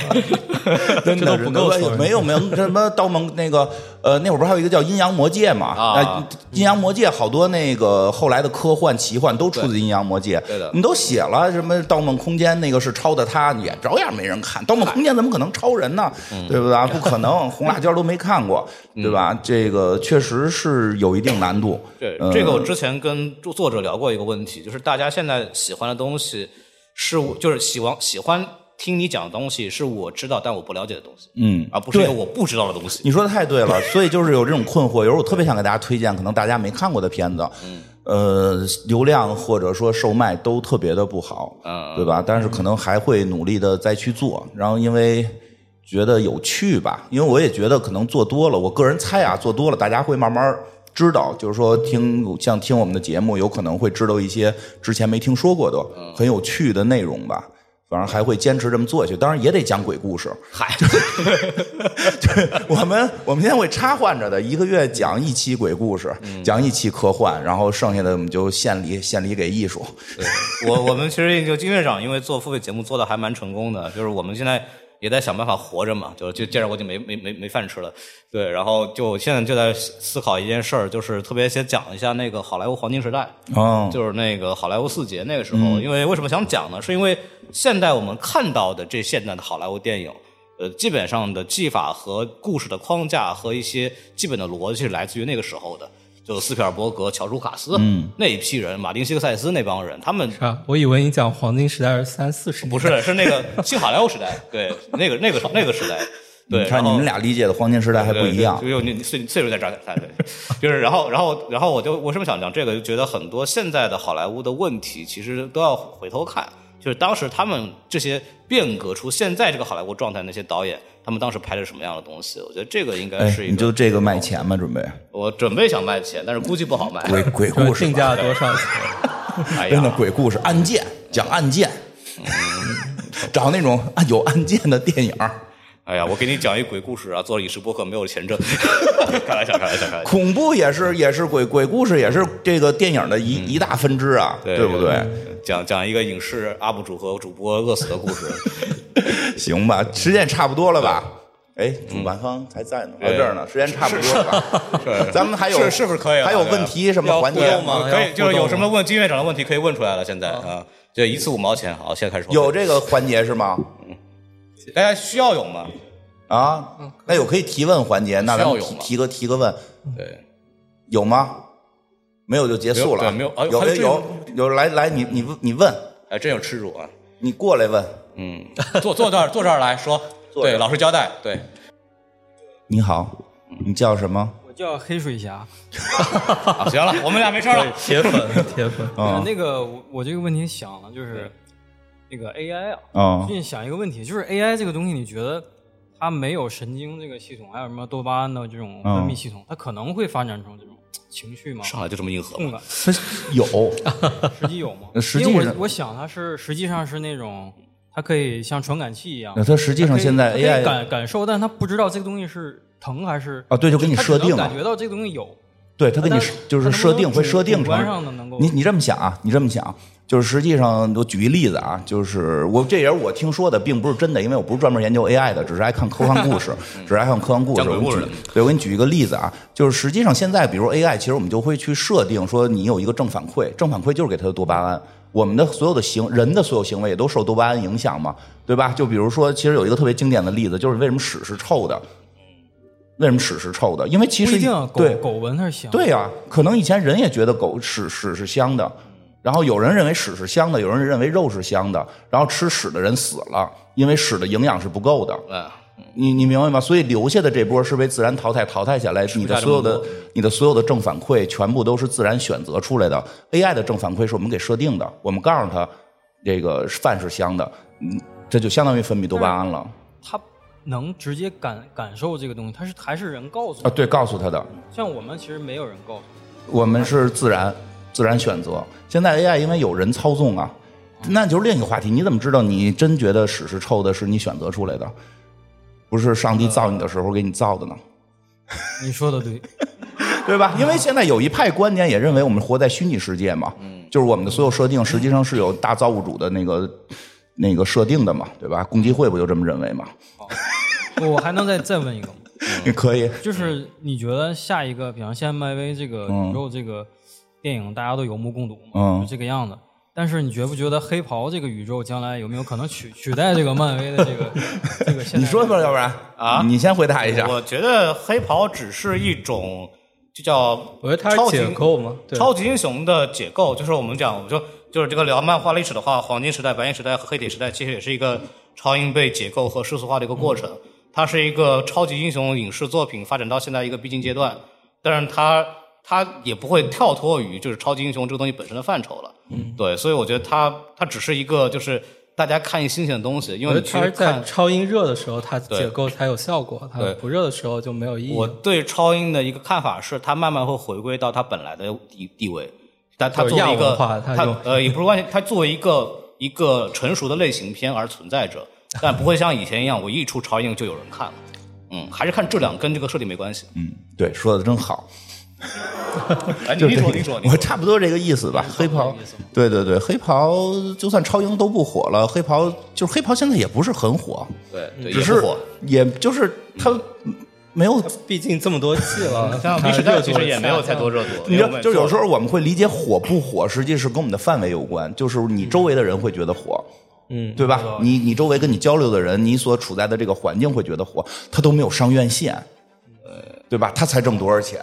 真的不够没有没有什么刀盟那个呃，那会儿不是还有一个叫《阴阳魔界》嘛？啊那阴阳魔界》好多那个后来的科幻奇幻都出自《阴阳魔界》。对的你都写了什么《盗梦空间》那个是抄的他，也照样没人看。《盗梦空间》怎么可能抄人呢？嗯对不对？不可能，红辣椒都没看过，对吧？这个确实是有一定难度。对，嗯这个我之前跟作者聊过一个问题，就是大家现在喜欢的东西是我，就是喜欢喜欢听你讲的东西，是我知道但我不了解的东西，嗯，而不是一个我不知道的东西。你说的太对了，(laughs) 所以就是有这种困惑。有时候我特别想给大家推荐，可能大家没看过的片子，嗯呃，流量或者说售卖都特别的不好，嗯对吧？但是可能还会努力的再去做，然后因为觉得有趣吧，因为我也觉得可能做多了，我个人猜啊，做多了大家会慢慢知道，就是说听像听我们的节目，有可能会知道一些之前没听说过的很有趣的内容吧。反正还会坚持这么做下去，当然也得讲鬼故事。嗨，(laughs) 我们我们现在会插换着的，一个月讲一期鬼故事，讲一期科幻，然后剩下的我们就献礼献礼给艺术。对我我们其实就金院长，因为做付费节目做的还蛮成功的，就是我们现在也在想办法活着嘛，就就见着我就没没没没饭吃了，对，然后就现在就在思考一件事儿，就是特别想讲一下那个好莱坞黄金时代，哦，就是那个好莱坞四杰那个时候，因为为什么想讲呢？是因为现代我们看到的这现代的好莱坞电影，呃，基本上的技法和故事的框架和一些基本的逻辑是来自于那个时候的，就斯皮尔伯格、乔舒卡斯、嗯、那一批人，马丁·西克塞斯那帮人，他们是啊？我以为你讲黄金时代是三四十年，不是是那个 (laughs) 新好莱坞时代，对，那个那个那个时代，对，你看你们俩理解的黄金时代还不一样就你你岁岁数在这儿，对，就是然后然后然后我就为什么想讲这个，就觉得很多现在的好莱坞的问题，其实都要回头看，就是当时他们这些变革出现在这个好莱坞状态那些导演，他们当时拍的什么样的东西？我觉得这个应该哎是，一个，你就这个卖钱吗？准备我准备想卖钱，但是估计不好卖。鬼鬼故事，定价多少钱？(laughs) 哎真的，鬼故事，案件讲案件，(laughs) 找那种有案件的电影。哎呀，我给你讲一鬼故事啊，做影视播客没有钱挣，(laughs) 开玩笑，开玩笑，开玩笑。恐怖也是也是鬼鬼故事也是这个电影的一、一大分支啊，对对不对？？讲讲一个影视 UP 主和主播饿死的故事。(laughs) 行吧，时间差不多了吧？哎，主办方还在呢，哎在这儿呢，时间差不多了吧？(laughs) 咱们还有是是不是可以还有问题什么环节吗可以，就是有什么问金院长的问题可以问出来了。现在啊，就一次五毛钱。好，现在开始。有这个环节是吗？大家需要有吗？啊，那有可以提问环节，那咱们需要有提提个提个问，对，有吗？没有就结束了。没有没有哎有有有有来来，你你问你问，哎，真有吃主啊！你过来问。嗯，坐坐这儿，坐这儿来说。(laughs) 对，老实交代。对，你好，你叫什么？我叫黑水侠。(laughs) 啊，行了，我们俩没事了。(laughs) 铁粉，铁粉。啊那个我我这个问题想了，就是那个 AI 啊，啊最近想一个问题，就是 AI 这个东西，你觉得它没有神经这个系统，还有什么多巴胺的这种分泌系统，它可能会发展成这种情绪吗？上来就这么硬核痛感，有。(laughs) 实际有吗？实际上因为我我想它是实际上是那种，它可以像传感器一样那，它实际上现在 AI 感感受，但它不知道这个东西是疼还是啊，对，就给你设定了。感，觉到这个东西有，对它给你就是设定会设定主观成上的能够你你这么想啊，你这么想，就是实际上我举一例子啊，就是我这也是我听说的，并不是真的，因为我不是专门研究 AI 的，只是爱看科幻故事，(laughs) 只是爱看科幻故事。故事我给你举对，我给你举一个例子啊，就是实际上现在比如 AI，其实我们就会去设定说你有一个正反馈，正反馈就是给它的多巴胺。我们的所有的行人的所有行为也都受多巴胺影响嘛，对吧？就比如说，其实有一个特别经典的例子，就是为什么屎是臭的？为什么屎是臭的？因为其实一定啊，狗对狗闻它是香，对呀、可能以前人也觉得狗屎屎是香的，然后有人认为屎是香的，有人认为肉是香的，然后吃屎的人死了，因为屎的营养是不够的。嗯，你你明白吗？所以留下的这波是被自然淘汰淘汰下来，你的所有的你的所有的正反馈全部都是自然选择出来的。AI 的正反馈是我们给设定的，我们告诉他这个饭是香的，嗯，这就相当于分泌多巴胺了他能直接感感受这个东西，他是还是人告诉啊！它。对，告诉他的。像我们其实没有人告诉我们是自然自然选择。现在 AI 因为有人操纵啊，那就是另一个话题。你怎么知道你真觉得屎是臭的，是你选择出来的，不是上帝造你的时候给你造的呢？(laughs) 你说的对，对吧？因为现在有一派观点也认为我们活在虚拟世界嘛，就是我们的所有设定实际上是有大造物主的那个那个设定的嘛，对吧？共济会不就这么认为吗？我还能再再问一个吗？你 (laughs) 可以。就是你觉得下一个，比方现在漫威这个宇宙这个电影，大家都有目共睹嘛，嗯就这个样子。但是你觉不觉得黑袍这个宇宙将来有没有可能取取代这个漫威的这个 (laughs) 这个现在？你说说，要不然啊你先回答一下。我觉得黑袍只是一种就叫我觉得它是解构嘛，对超级英雄的解构，就是我们讲，我就就是这个聊漫画历史的话，黄金时代、白银时代和黑铁时代，其实也是一个超英被解构和世俗化的一个过程。它是一个超级英雄影视作品发展到现在一个必经阶段，但是它它也不会跳脱于就是超级英雄这个东西本身的范畴了。嗯，对，所以我觉得它它只是一个就是大家看一新鲜的东西，因为它是在看超音热的时候，它对解构才有效果，它对不热的时候就没有意义。我对超英的一个看法是，它慢慢会回归到它本来的地地位，但它作为一个它它呃也不是关系，它作为一个一个成熟的类型片而存在着，(laughs) 但不会像以前一样，我一出超英就有人看了。嗯，还是看质量，跟这个设定没关系。嗯，对，说的真好。(laughs) 哎，你说，你说，我差不多这个意思吧。黑袍，对对对，黑袍就算超英都不火了，黑袍就是黑袍现在也不是很火，对对，只是也不火。也就是他没有毕竟这么多季了，历史代其实也没有太多热度，你知道就是有时候我们会理解火不火，实际是跟我们的范围有关。就是你周围的人会觉得火，嗯，对吧？你你周围跟你交流的人，你所处在的这个环境会觉得火，他都没有上院线，对吧？他才挣多少钱，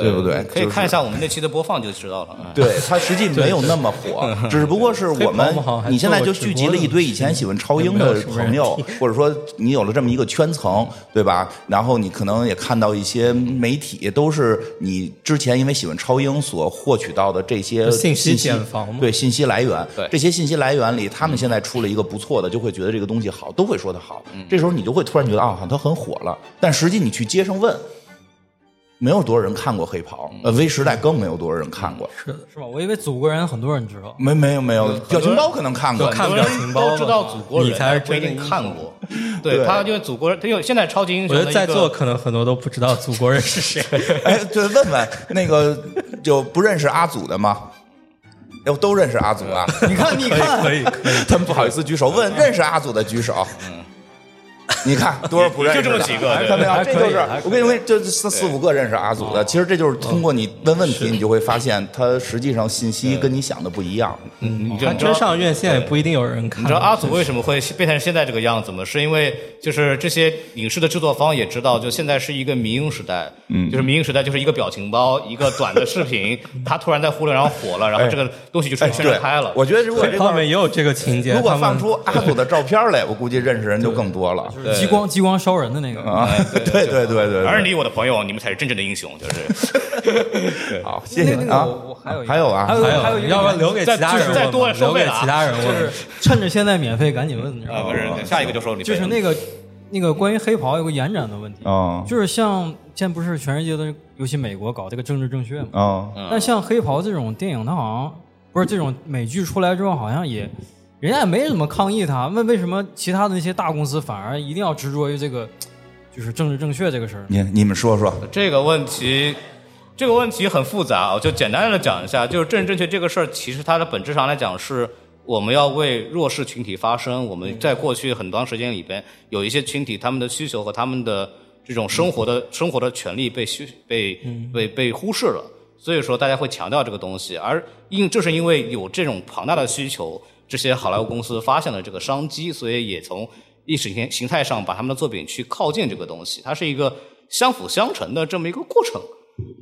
对不对？可以看一下我们那期的播放就知道了。嗯对，它实际没有那么火，只不过是我们你现在就聚集了一堆以前喜欢超英的朋友，或者说你有了这么一个圈层，对吧？然后你可能也看到一些媒体都是你之前因为喜欢超英所获取到的这些信息息茧房对信息来源对，这些信息来源里，他们现在出了一个不错的，就会觉得这个东西好，都会说它好。这时候你就会突然觉得啊，它很火了，但实际你去街上问。没有多少人看过黑袍，呃，微时代更没有多少人看过。是的，是吧？我以为祖国人很多人知道。没没有没有，表情包可能看过就，看表情包都知道祖国人，你才是不一定看过。对对他，就是祖国人，他有现在超级英雄我觉得在座可能很多都不知道祖国人是谁。(laughs) 哎，对，问问那个就不认识阿祖的吗？要都认识阿祖啊？你看，你看，可以可以，(laughs) 他们不好意思举手，问认识阿祖的举手。(laughs) 你看多少不认识？就这么几个对看没有？这就是我跟你说，这四四五个认识阿祖的，其实这就是通过你问问题，你就会发现他实际上信息跟你想的不一样。嗯，你真上院线也不一定有人看。你知道阿祖为什么会变成现在这个样子吗？是因为就是这些影视的制作方也知道，就现在是一个民营时代，嗯，就是民营时代就是一个表情包，一个短的视频，(laughs) 他突然在互联网火了，然后这个东西就传开了。我觉得如果这块儿他们也有这个情节，如果放出阿祖的照片来，我估计认识人就更多了。就是激光激光烧人的那个。啊，对对对对对，而你我的朋友，你们才是真正的英雄，就是。好，(laughs) 谢谢那个啊我我还有还有啊，还有还还有一个要不然留给其他人，再多了收留给费了啊。其他人。就是趁着现在免费，赶紧问，你知道啊，吗不？是，下一个就说你就是那个那个关于黑袍有个延展的问题，啊就是像现在不是全世界的，尤其美国搞这个政治正确嘛？啊，但像黑袍这种电影，它好像不是这种美剧出来之后，好像也人家也没怎么抗议他。问为什么其他的那些大公司反而一定要执着于这个就是政治正确这个事儿？你你们说说，这个问题，这个问题很复杂，我就简单的讲一下，就是政治正确这个事儿，其实它的本质上来讲是。我们要为弱势群体发声。我们在过去很长时间里边，有一些群体他们的需求和他们的这种生活的生活的权利被需被被被忽视了，所以说大家会强调这个东西。而因正是因为有这种庞大的需求，这些好莱坞公司发现了这个商机，所以也从意识形形态上把他们的作品去靠近这个东西。它是一个相辅相成的这么一个过程。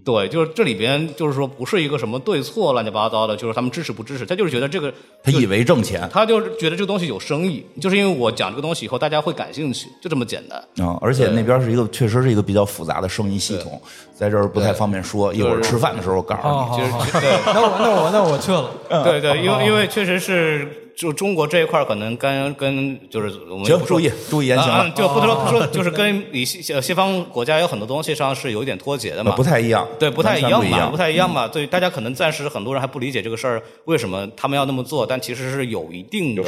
对，就是这里边就是说不是一个什么对错乱七八糟的，就是他们支持不支持，他就是觉得这个他以为挣钱他就是觉得这个东西有生意，就是因为我讲这个东西以后大家会感兴趣，就这么简单。啊，而且那边是一个确实是一个比较复杂的生意系统，在这儿不太方便说，一会儿吃饭的时候告诉哦，你。好好，对 (laughs) 那我那我那我撤了。对对，因为 (laughs) 因为确实是就中国这一块儿可能跟跟就是我们行，不说注意注意言行啊了，就不说不说，就是跟你西呃西方国家有很多东西上是有一点脱节的嘛，不太一样，对，不太一样嘛，不太一样嘛。对，大家可能暂时很多人还不理解这个事儿，为什么他们要那么做，但其实是有一定的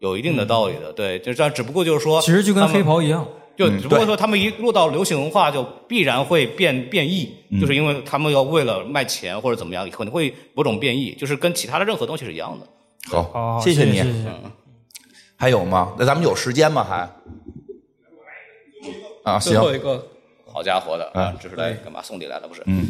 有一定的道理的。对，就这样，只不过就是说，其实就跟黑袍一样，就只不过说他们一落到流行文化，就必然会变变异，嗯。就是因为他们要为了卖钱或者怎么样，可能会某种变异，就是跟其他的任何东西是一样的。好好，好谢你。谢谢谢。还有吗？那咱们有时间吗？还？啊，行，最后一个好家伙的哎啊！这是来干嘛？送礼来了不是？嗯，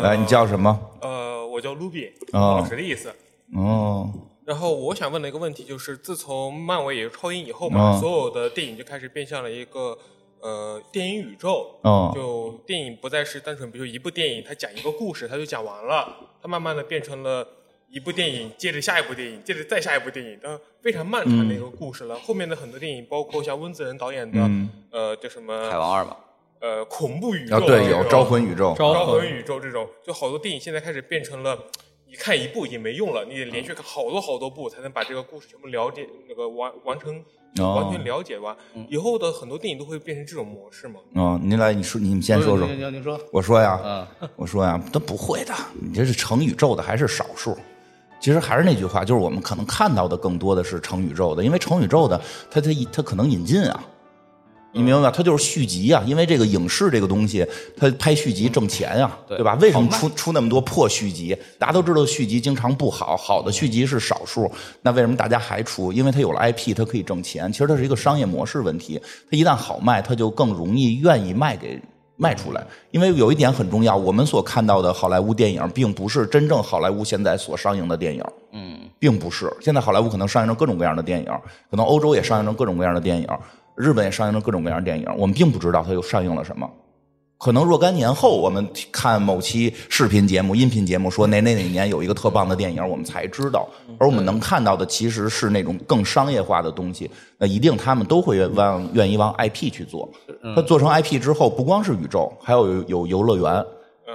来，你叫什么？呃，我叫 Ruby，哦老师的意思。哦，然后我想问的一个问题就是，自从漫威也是超英以后嘛，哦所有的电影就开始变向了一个呃电影宇宙。哦就电影不再是单纯，比如一部电影它讲一个故事，它就讲完了，它慢慢的变成了一部电影接着下一部电影，接着再下一部电影，它非常漫长的一个故事了。后面的很多电影，包括像温子仁导演的、嗯呃叫什么海王二嘛，呃恐怖宇宙，啊，对，有招魂宇宙，招招魂魂宇宙这种，就好多电影现在开始变成了，你看一部已经没用了，你得连续看好多好多部才能把这个故事全部了解，那个完完成，哦完全了解完。以后的很多电影都会变成这种模式嘛？嗯，您来，你说，你们先说说您。说，我说呀，嗯，我说呀，他不会的，你这是成宇宙的还是少数。其实还是那句话，就是我们可能看到的更多的是成宇宙的，因为成宇宙的它它它可能引进啊，你明白吗？它就是续集啊，因为这个影视这个东西，它拍续集挣钱啊，对对吧？为什么出出那么多破续集？大家都知道续集经常不好，好的续集是少数，那为什么大家还出？因为它有了 IP，它可以挣钱。其实它是一个商业模式问题，它一旦好卖，它就更容易愿意卖给卖出来。因为有一点很重要，我们所看到的好莱坞电影，并不是真正好莱坞现在所上映的电影。嗯，并不是。现在好莱坞可能上映着各种各样的电影，可能欧洲也上映着各种各样的电影，日本也上映着各种各样的电影，我们并不知道它又上映了什么。可能若干年后，我们看某期视频节目、音频节目说哪哪哪年有一个特棒的电影，我们才知道。而我们能看到的其实是那种更商业化的东西。那一定他们都会往愿意往 IP 去做。它做成 IP 之后，不光是宇宙，还有有游乐园，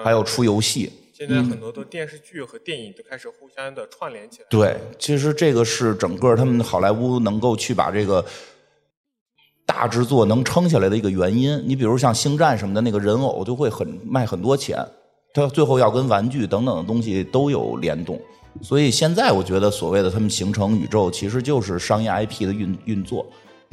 还有出游戏。现在很多的电视剧和电影都开始互相的串联起来。对，其实这个是整个他们好莱坞能够去把这个大制作能撑下来的一个原因。你比如像星战什么的，那个人偶就会很卖很多钱，它最后要跟玩具等等的东西都有联动。所以现在我觉得所谓的他们形成宇宙，其实就是商业 IP 的运运作。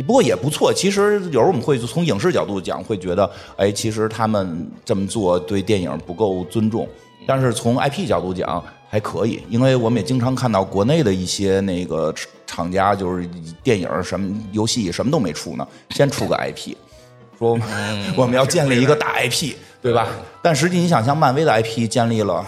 不过也不错，其实有时候我们会从影视角度讲，会觉得，哎，其实他们这么做对电影不够尊重。但是从 IP 角度讲还可以，因为我们也经常看到国内的一些那个厂家，就是电影什么游戏什么都没出呢，先出个 IP，说 (laughs) 我们要建立一个大 IP，对吧？但实际你想，像漫威的 IP 建立了，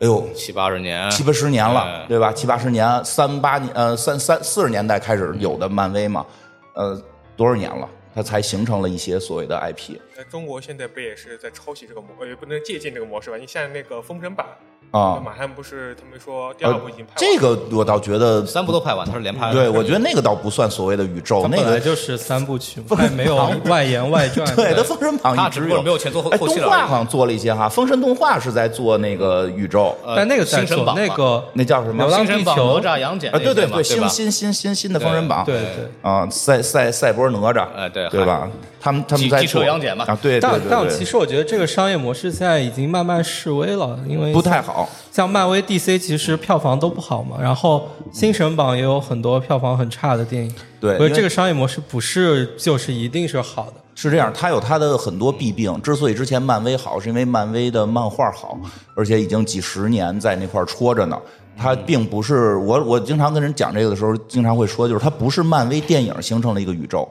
哎呦，七八十年，七八十年了，哎对吧？七八十年，三八年，呃，三三四十年代开始有的漫威嘛，呃，多少年了？它才形成了一些所谓的 IP 在中国现在不也是在抄袭这个模，呃，也不能借鉴这个模式吧？你像那个《封神榜》啊。马上不是他们说第二部已经拍完这个我倒觉得，三部都拍完，他是连拍的。对我觉得那个倒不算所谓的宇宙，它那个本来就是三部曲，它也没有外延外传。(laughs) 对，他《封神榜》一直有没有前做后哎，后期了动画好像做了一些哈，《封神》动画是在做那个宇宙，呃但那个在做星神榜那个那叫什么流？球哪吒、杨戬啊，对对，对吧新新新新新的《封神榜》对对。啊，赛赛赛博哪吒，哎对对吧？他们他们在机机车做杨戬嘛啊，对对但对对但其实我觉得这个商业模式现在已经慢慢式微了，因为不太好。像漫威、DC 其实票房都不好嘛，然后新神榜也有很多票房很差的电影。对因为我觉得这个商业模式不是就是一定是好的。是这样，它有它的很多弊病。之所以之前漫威好，是因为漫威的漫画好，而且已经几十年在那块儿戳着呢。它并不是我，我经常跟人讲这个的时候，经常会说，就是它不是漫威电影形成了一个宇宙，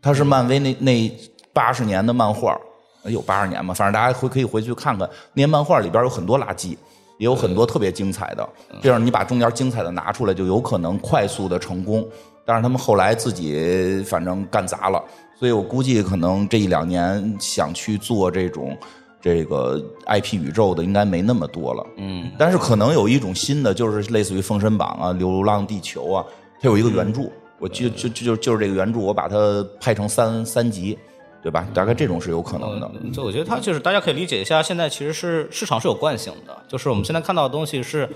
它是漫威那那八十年的漫画，有八十年嘛，反正大家回可以回去看看，那些漫画里边有很多垃圾。也有很多特别精彩的，这样你把中间精彩的拿出来，就有可能快速的成功。但是他们后来自己反正干砸了，所以我估计可能这一两年想去做这种这个 IP 宇宙的应该没那么多了。嗯，但是可能有一种新的，就是类似于《封神榜》啊，《流浪地球》啊，它有一个原著，我就就就就是这个原著，我把它拍成三三集，对吧？大概这种是有可能的。嗯，就我觉得它就是大家可以理解一下，现在其实是市场是有惯性的，就是我们现在看到的东西是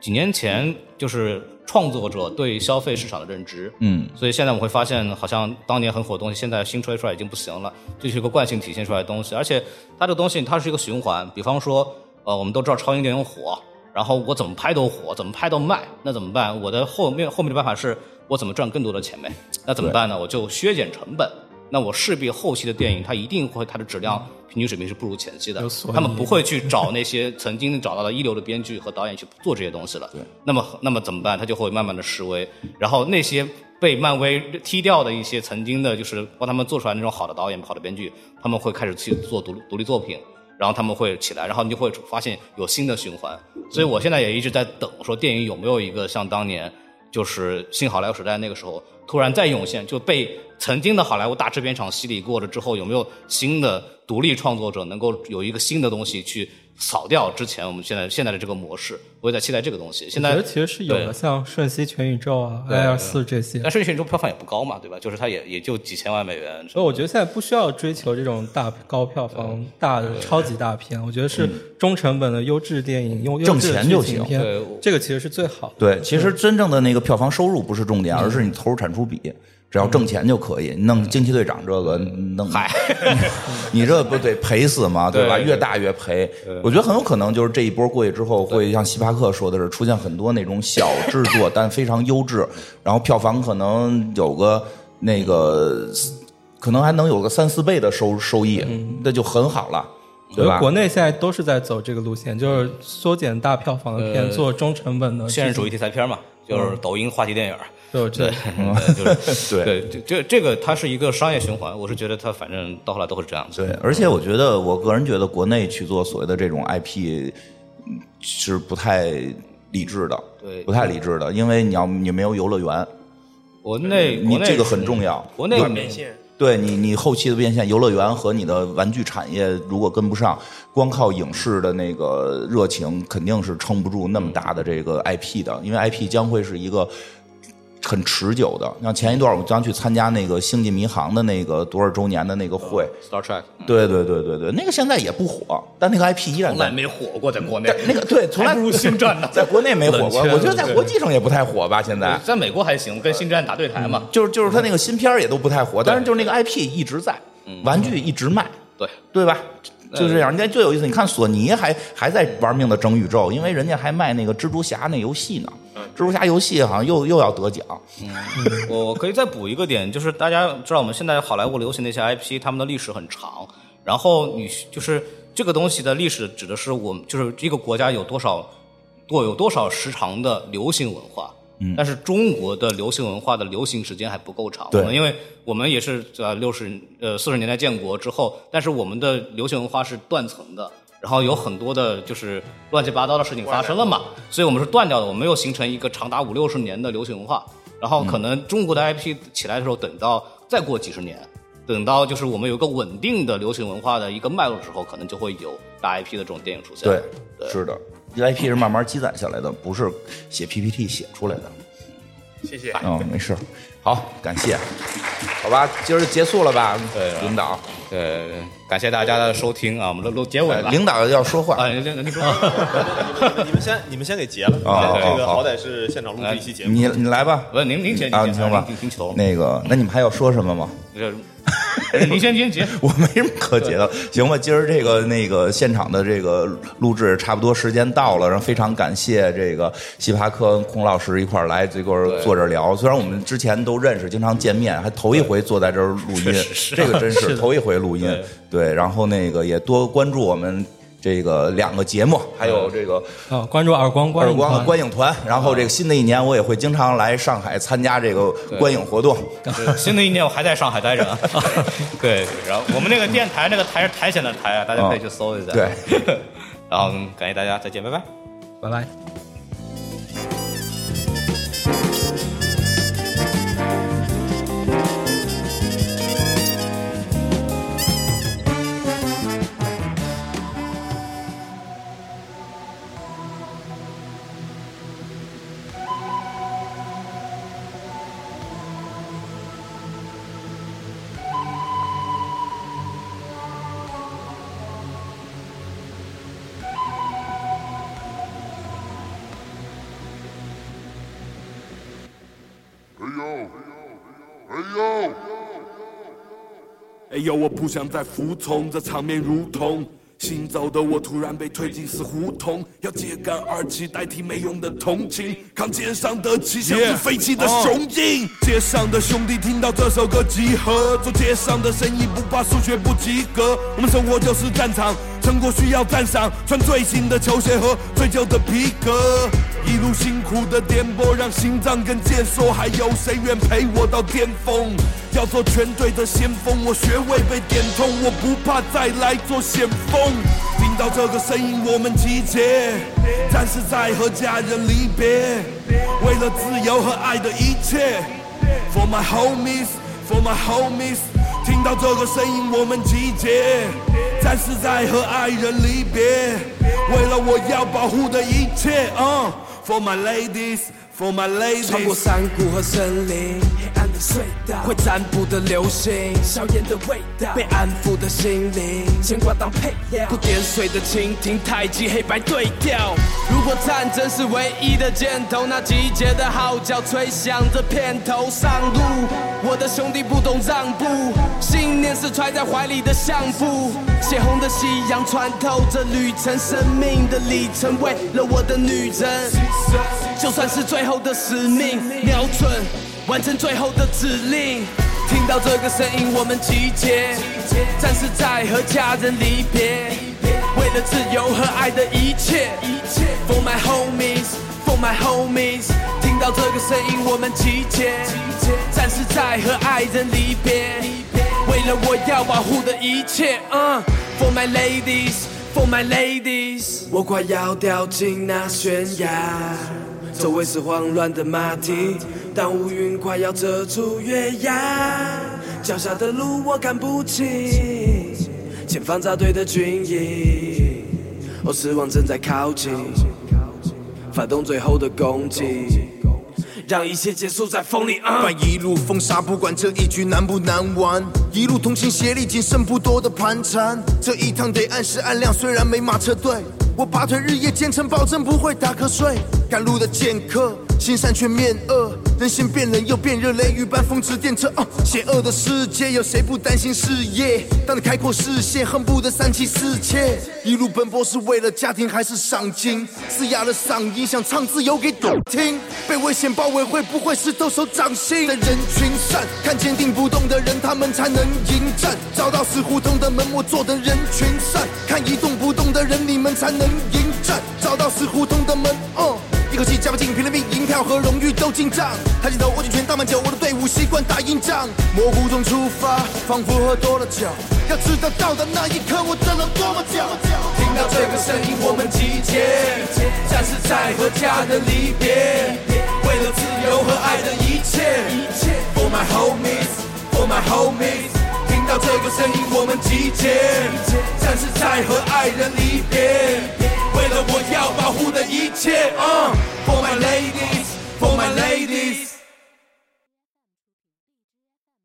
几年前就是创作者对消费市场的认知，嗯，所以现在我们会发现，好像当年很火的东西，现在新吹出来已经不行了，这是一个惯性体现出来的东西，而且它这个东西它是一个循环，比方说，呃，我们都知道超英电影火，然后我怎么拍都火，怎么拍都卖，那怎么办？我的后面后面的办法是我怎么赚更多的钱呗？那怎么办呢？我就削减成本。那我势必后期的电影，它一定会它的质量平均水平是不如前期的，他们不会去找那些曾经找到的一流的编剧和导演去做这些东西了。对，那么那么怎么办？他就会慢慢的示威，然后那些被漫威踢掉的一些曾经的，就是帮他们做出来那种好的导演、好的编剧，他们会开始去做独独立作品，然后他们会起来，然后你就会发现有新的循环。所以我现在也一直在等，说电影有没有一个像当年就是新好莱坞时代那个时候突然再涌现，就被曾经的好莱坞大制片厂洗礼过了之后，有没有新的独立创作者能够有一个新的东西去扫掉之前我们现在现在的这个模式？我也在期待这个东西。现在我觉得其实是有的，像《瞬息全宇宙》啊、对 I 二四这些。但是宇宙票房也不高嘛，对吧？就是它也也就几千万美元。所以我觉得现在不需要追求这种大高票房、大的超级大片，我觉得是中成本的优质电影，用优挣质的钱就行剧情片对，这个其实是最好的。对，其实真正的那个票房收入不是重点，而是你投入产出比，只要挣钱就可以。弄惊奇队长这个弄，嗨，(laughs) 你这不得赔死吗？对吧？越大越赔。我觉得很有可能就是这一波过去之后，会像希帕克说的是，出现很多那种小制作但非常优质，然后票房可能有个那个，可能还能有个三四倍的收收益，那就很好了，对吧？我觉得国内现在都是在走这个路线，就是缩减大票房的片，呃做中成本的现实主义义，题材片嘛，就是抖音话题电影。就这 (laughs) 对，对就是对对，这这这个它是一个商业循环，我是觉得它反正到后来都会这样子。对，而且我觉得，我个人觉得，国内去做所谓的这种 IP 嗯是不太理智的，对不太理智的，因为你要你没有游乐园，国内你这个很重要。国内变现。对你，你后期的变现，游乐园和你的玩具产业如果跟不上，光靠影视的那个热情，肯定是撑不住那么大的这个 IP 的，因为 IP 将会是一个很持久的。像前一段我们刚去参加那个《星际迷航》的那个多少周年的那个会，Star Trek 对对对对对，那个现在也不火，但那个 IP 依然在从来没火过，在国内但。那个对，从来还不如星战呢在国内没火过。我觉得在对国际上也不太火吧，现在。在美国还行，跟星战打对台嘛。就是就是他那个新片儿也都不太火，但是就是那个 IP 一直在，玩具一直卖，对，对吧？就这样。人家最有意思，你看索尼还还在玩命的争宇宙，因为人家还卖那个蜘蛛侠那游戏呢。蜘蛛侠游戏好像又又要得奖，我我可以再补一个点，就是大家知道我们现在好莱坞流行的一些 IP，他们的历史很长。然后你就是这个东西的历史，指的是我们就是一个国家有多少多有多少时长的流行文化。嗯，但是中国的流行文化的流行时间还不够长。对因为我们也是呃六十呃四十年代建国之后，但是我们的流行文化是断层的。然后有很多的，就是乱七八糟的事情发生了嘛，所以我们是断掉的，我们没有形成一个长达五六十年的流行文化。然后可能中国的 IP 起来的时候，等到再过几十年，等到就是我们有一个稳定的流行文化的一个脉络的时候，可能就会有大 IP 的这种电影出现。对，是的，IP 是慢慢积攒下来的，不是写 PPT 写出来的。谢谢。嗯，没事，好，感谢，好吧，今儿结束了吧？对领导，对，感谢大家的收听啊，我们都都结尾了。呃领导要说话啊，您您您说，(laughs) 你们先你们先给结了，啊这个好好歹是现场录制一期节目。你你来吧。不是您您先啊，您先行吧您您起头，那个，那你们还要说什么吗？这 (laughs) 您先先结。我没什么可结的，行吧？今儿这个那个现场的这个录制差不多时间到了，然后非常感谢这个西帕克跟孔老师一块儿来这块儿坐这儿聊。虽然我们之前都认识，经常见面，还头一回坐在这儿录音，这个真是头一回录音。对，然后那个也多关注我们这个两个节目，还有这个啊，关注耳光观耳光的观影团。然后这个新的一年，我也会经常来上海参加这个观影活动。新的一年我还在上海待着啊。(laughs) 对，然后我们那个电台那个台是苔藓的苔啊，大家可以去搜一下。对，(laughs) 然后感谢大家，再见，拜拜。拜拜。呦，我不想再服从，这场面如同行走的我突然被推进死胡同，要揭竿而起代替没用的同情，扛肩上的旗像只废弃的雄鹰。街上的兄弟听到这首歌集合，做街上的生意不怕数学不及格，我们生活就是战场，成果需要赞赏，穿最新的球鞋和最旧的皮革。一路辛苦的颠簸，让心脏更健硕。还有谁愿陪我到巅峰？要做全队的先锋，我穴位被点通，我不怕再来做先锋。听到这个声音，我们集结，暂时在和家人离别，为了自由和爱的一切。For my homies, for my homies。听到这个声音，我们集结，暂时在和爱人离别，为了我要保护的一切。Uh, for my ladies, for my ladies。穿过山谷和森林，隧道，会占卜的流星，硝烟的味道，被安抚的心灵，牵挂当配料，不点水的蜻蜓，太极黑白对调。如果战争是唯一的箭头，那集结的号角吹响着片头，上路。我的兄弟不懂让步，信念是揣在怀里的相簿，血红的夕阳穿透这旅程，生命的里程，为了我的女人，就算是最后的使命，瞄准，完成最后的指令。听到这个声音，我们集结，战士在和家人离别，为了自由和爱的一切。For my homies, for my homies。听到这个声音，我们集结，战士在和爱人离别，为了我要保护的一切。嗯，For my ladies, for my ladies。我快要掉进那悬崖，周围是慌乱的马蹄，当乌云快要遮住月牙，脚下的路我看不清，前方扎堆的军营，哦，死亡正在靠近，发动最后的攻击。让一切结束在风里。啊伴一路风沙，不管这一局难不难玩，一路同心协力，仅剩不多的盘缠。这一趟得按时按量，虽然没马车队，我拔腿日夜兼程，保证不会打瞌睡。赶路的剑客，心善却面恶，人心变冷又变热，雷雨般风驰电掣。哦，邪恶的世界，有谁不担心事业？当你开阔视线，恨不得三妻四妾。一路奔波是为了家庭还是赏金？嘶哑的嗓音想唱自由给懂听。被危险包围，会不会是抖擞掌心？在人群散看坚定不动的人，他们才能迎战。找到死胡同的门，我坐等人群散。看一动不动的人，你们才能迎战。找到死胡同的门，哦。一口气加把劲，拼了命，银票和荣誉都进账。抬起头，握紧拳，倒满酒，我的队伍习惯打硬仗。模糊中出发，仿佛喝多了酒。要知道到达那一刻，我等了多么久。听到这个声音，我们集结，战士在和家人离别，为了自由和爱的一切。For my homies, for my homies。听到这个声音，我们集结，战士在和爱人离别，为了我要保护的一切。Uh, for my ladies, for my ladies.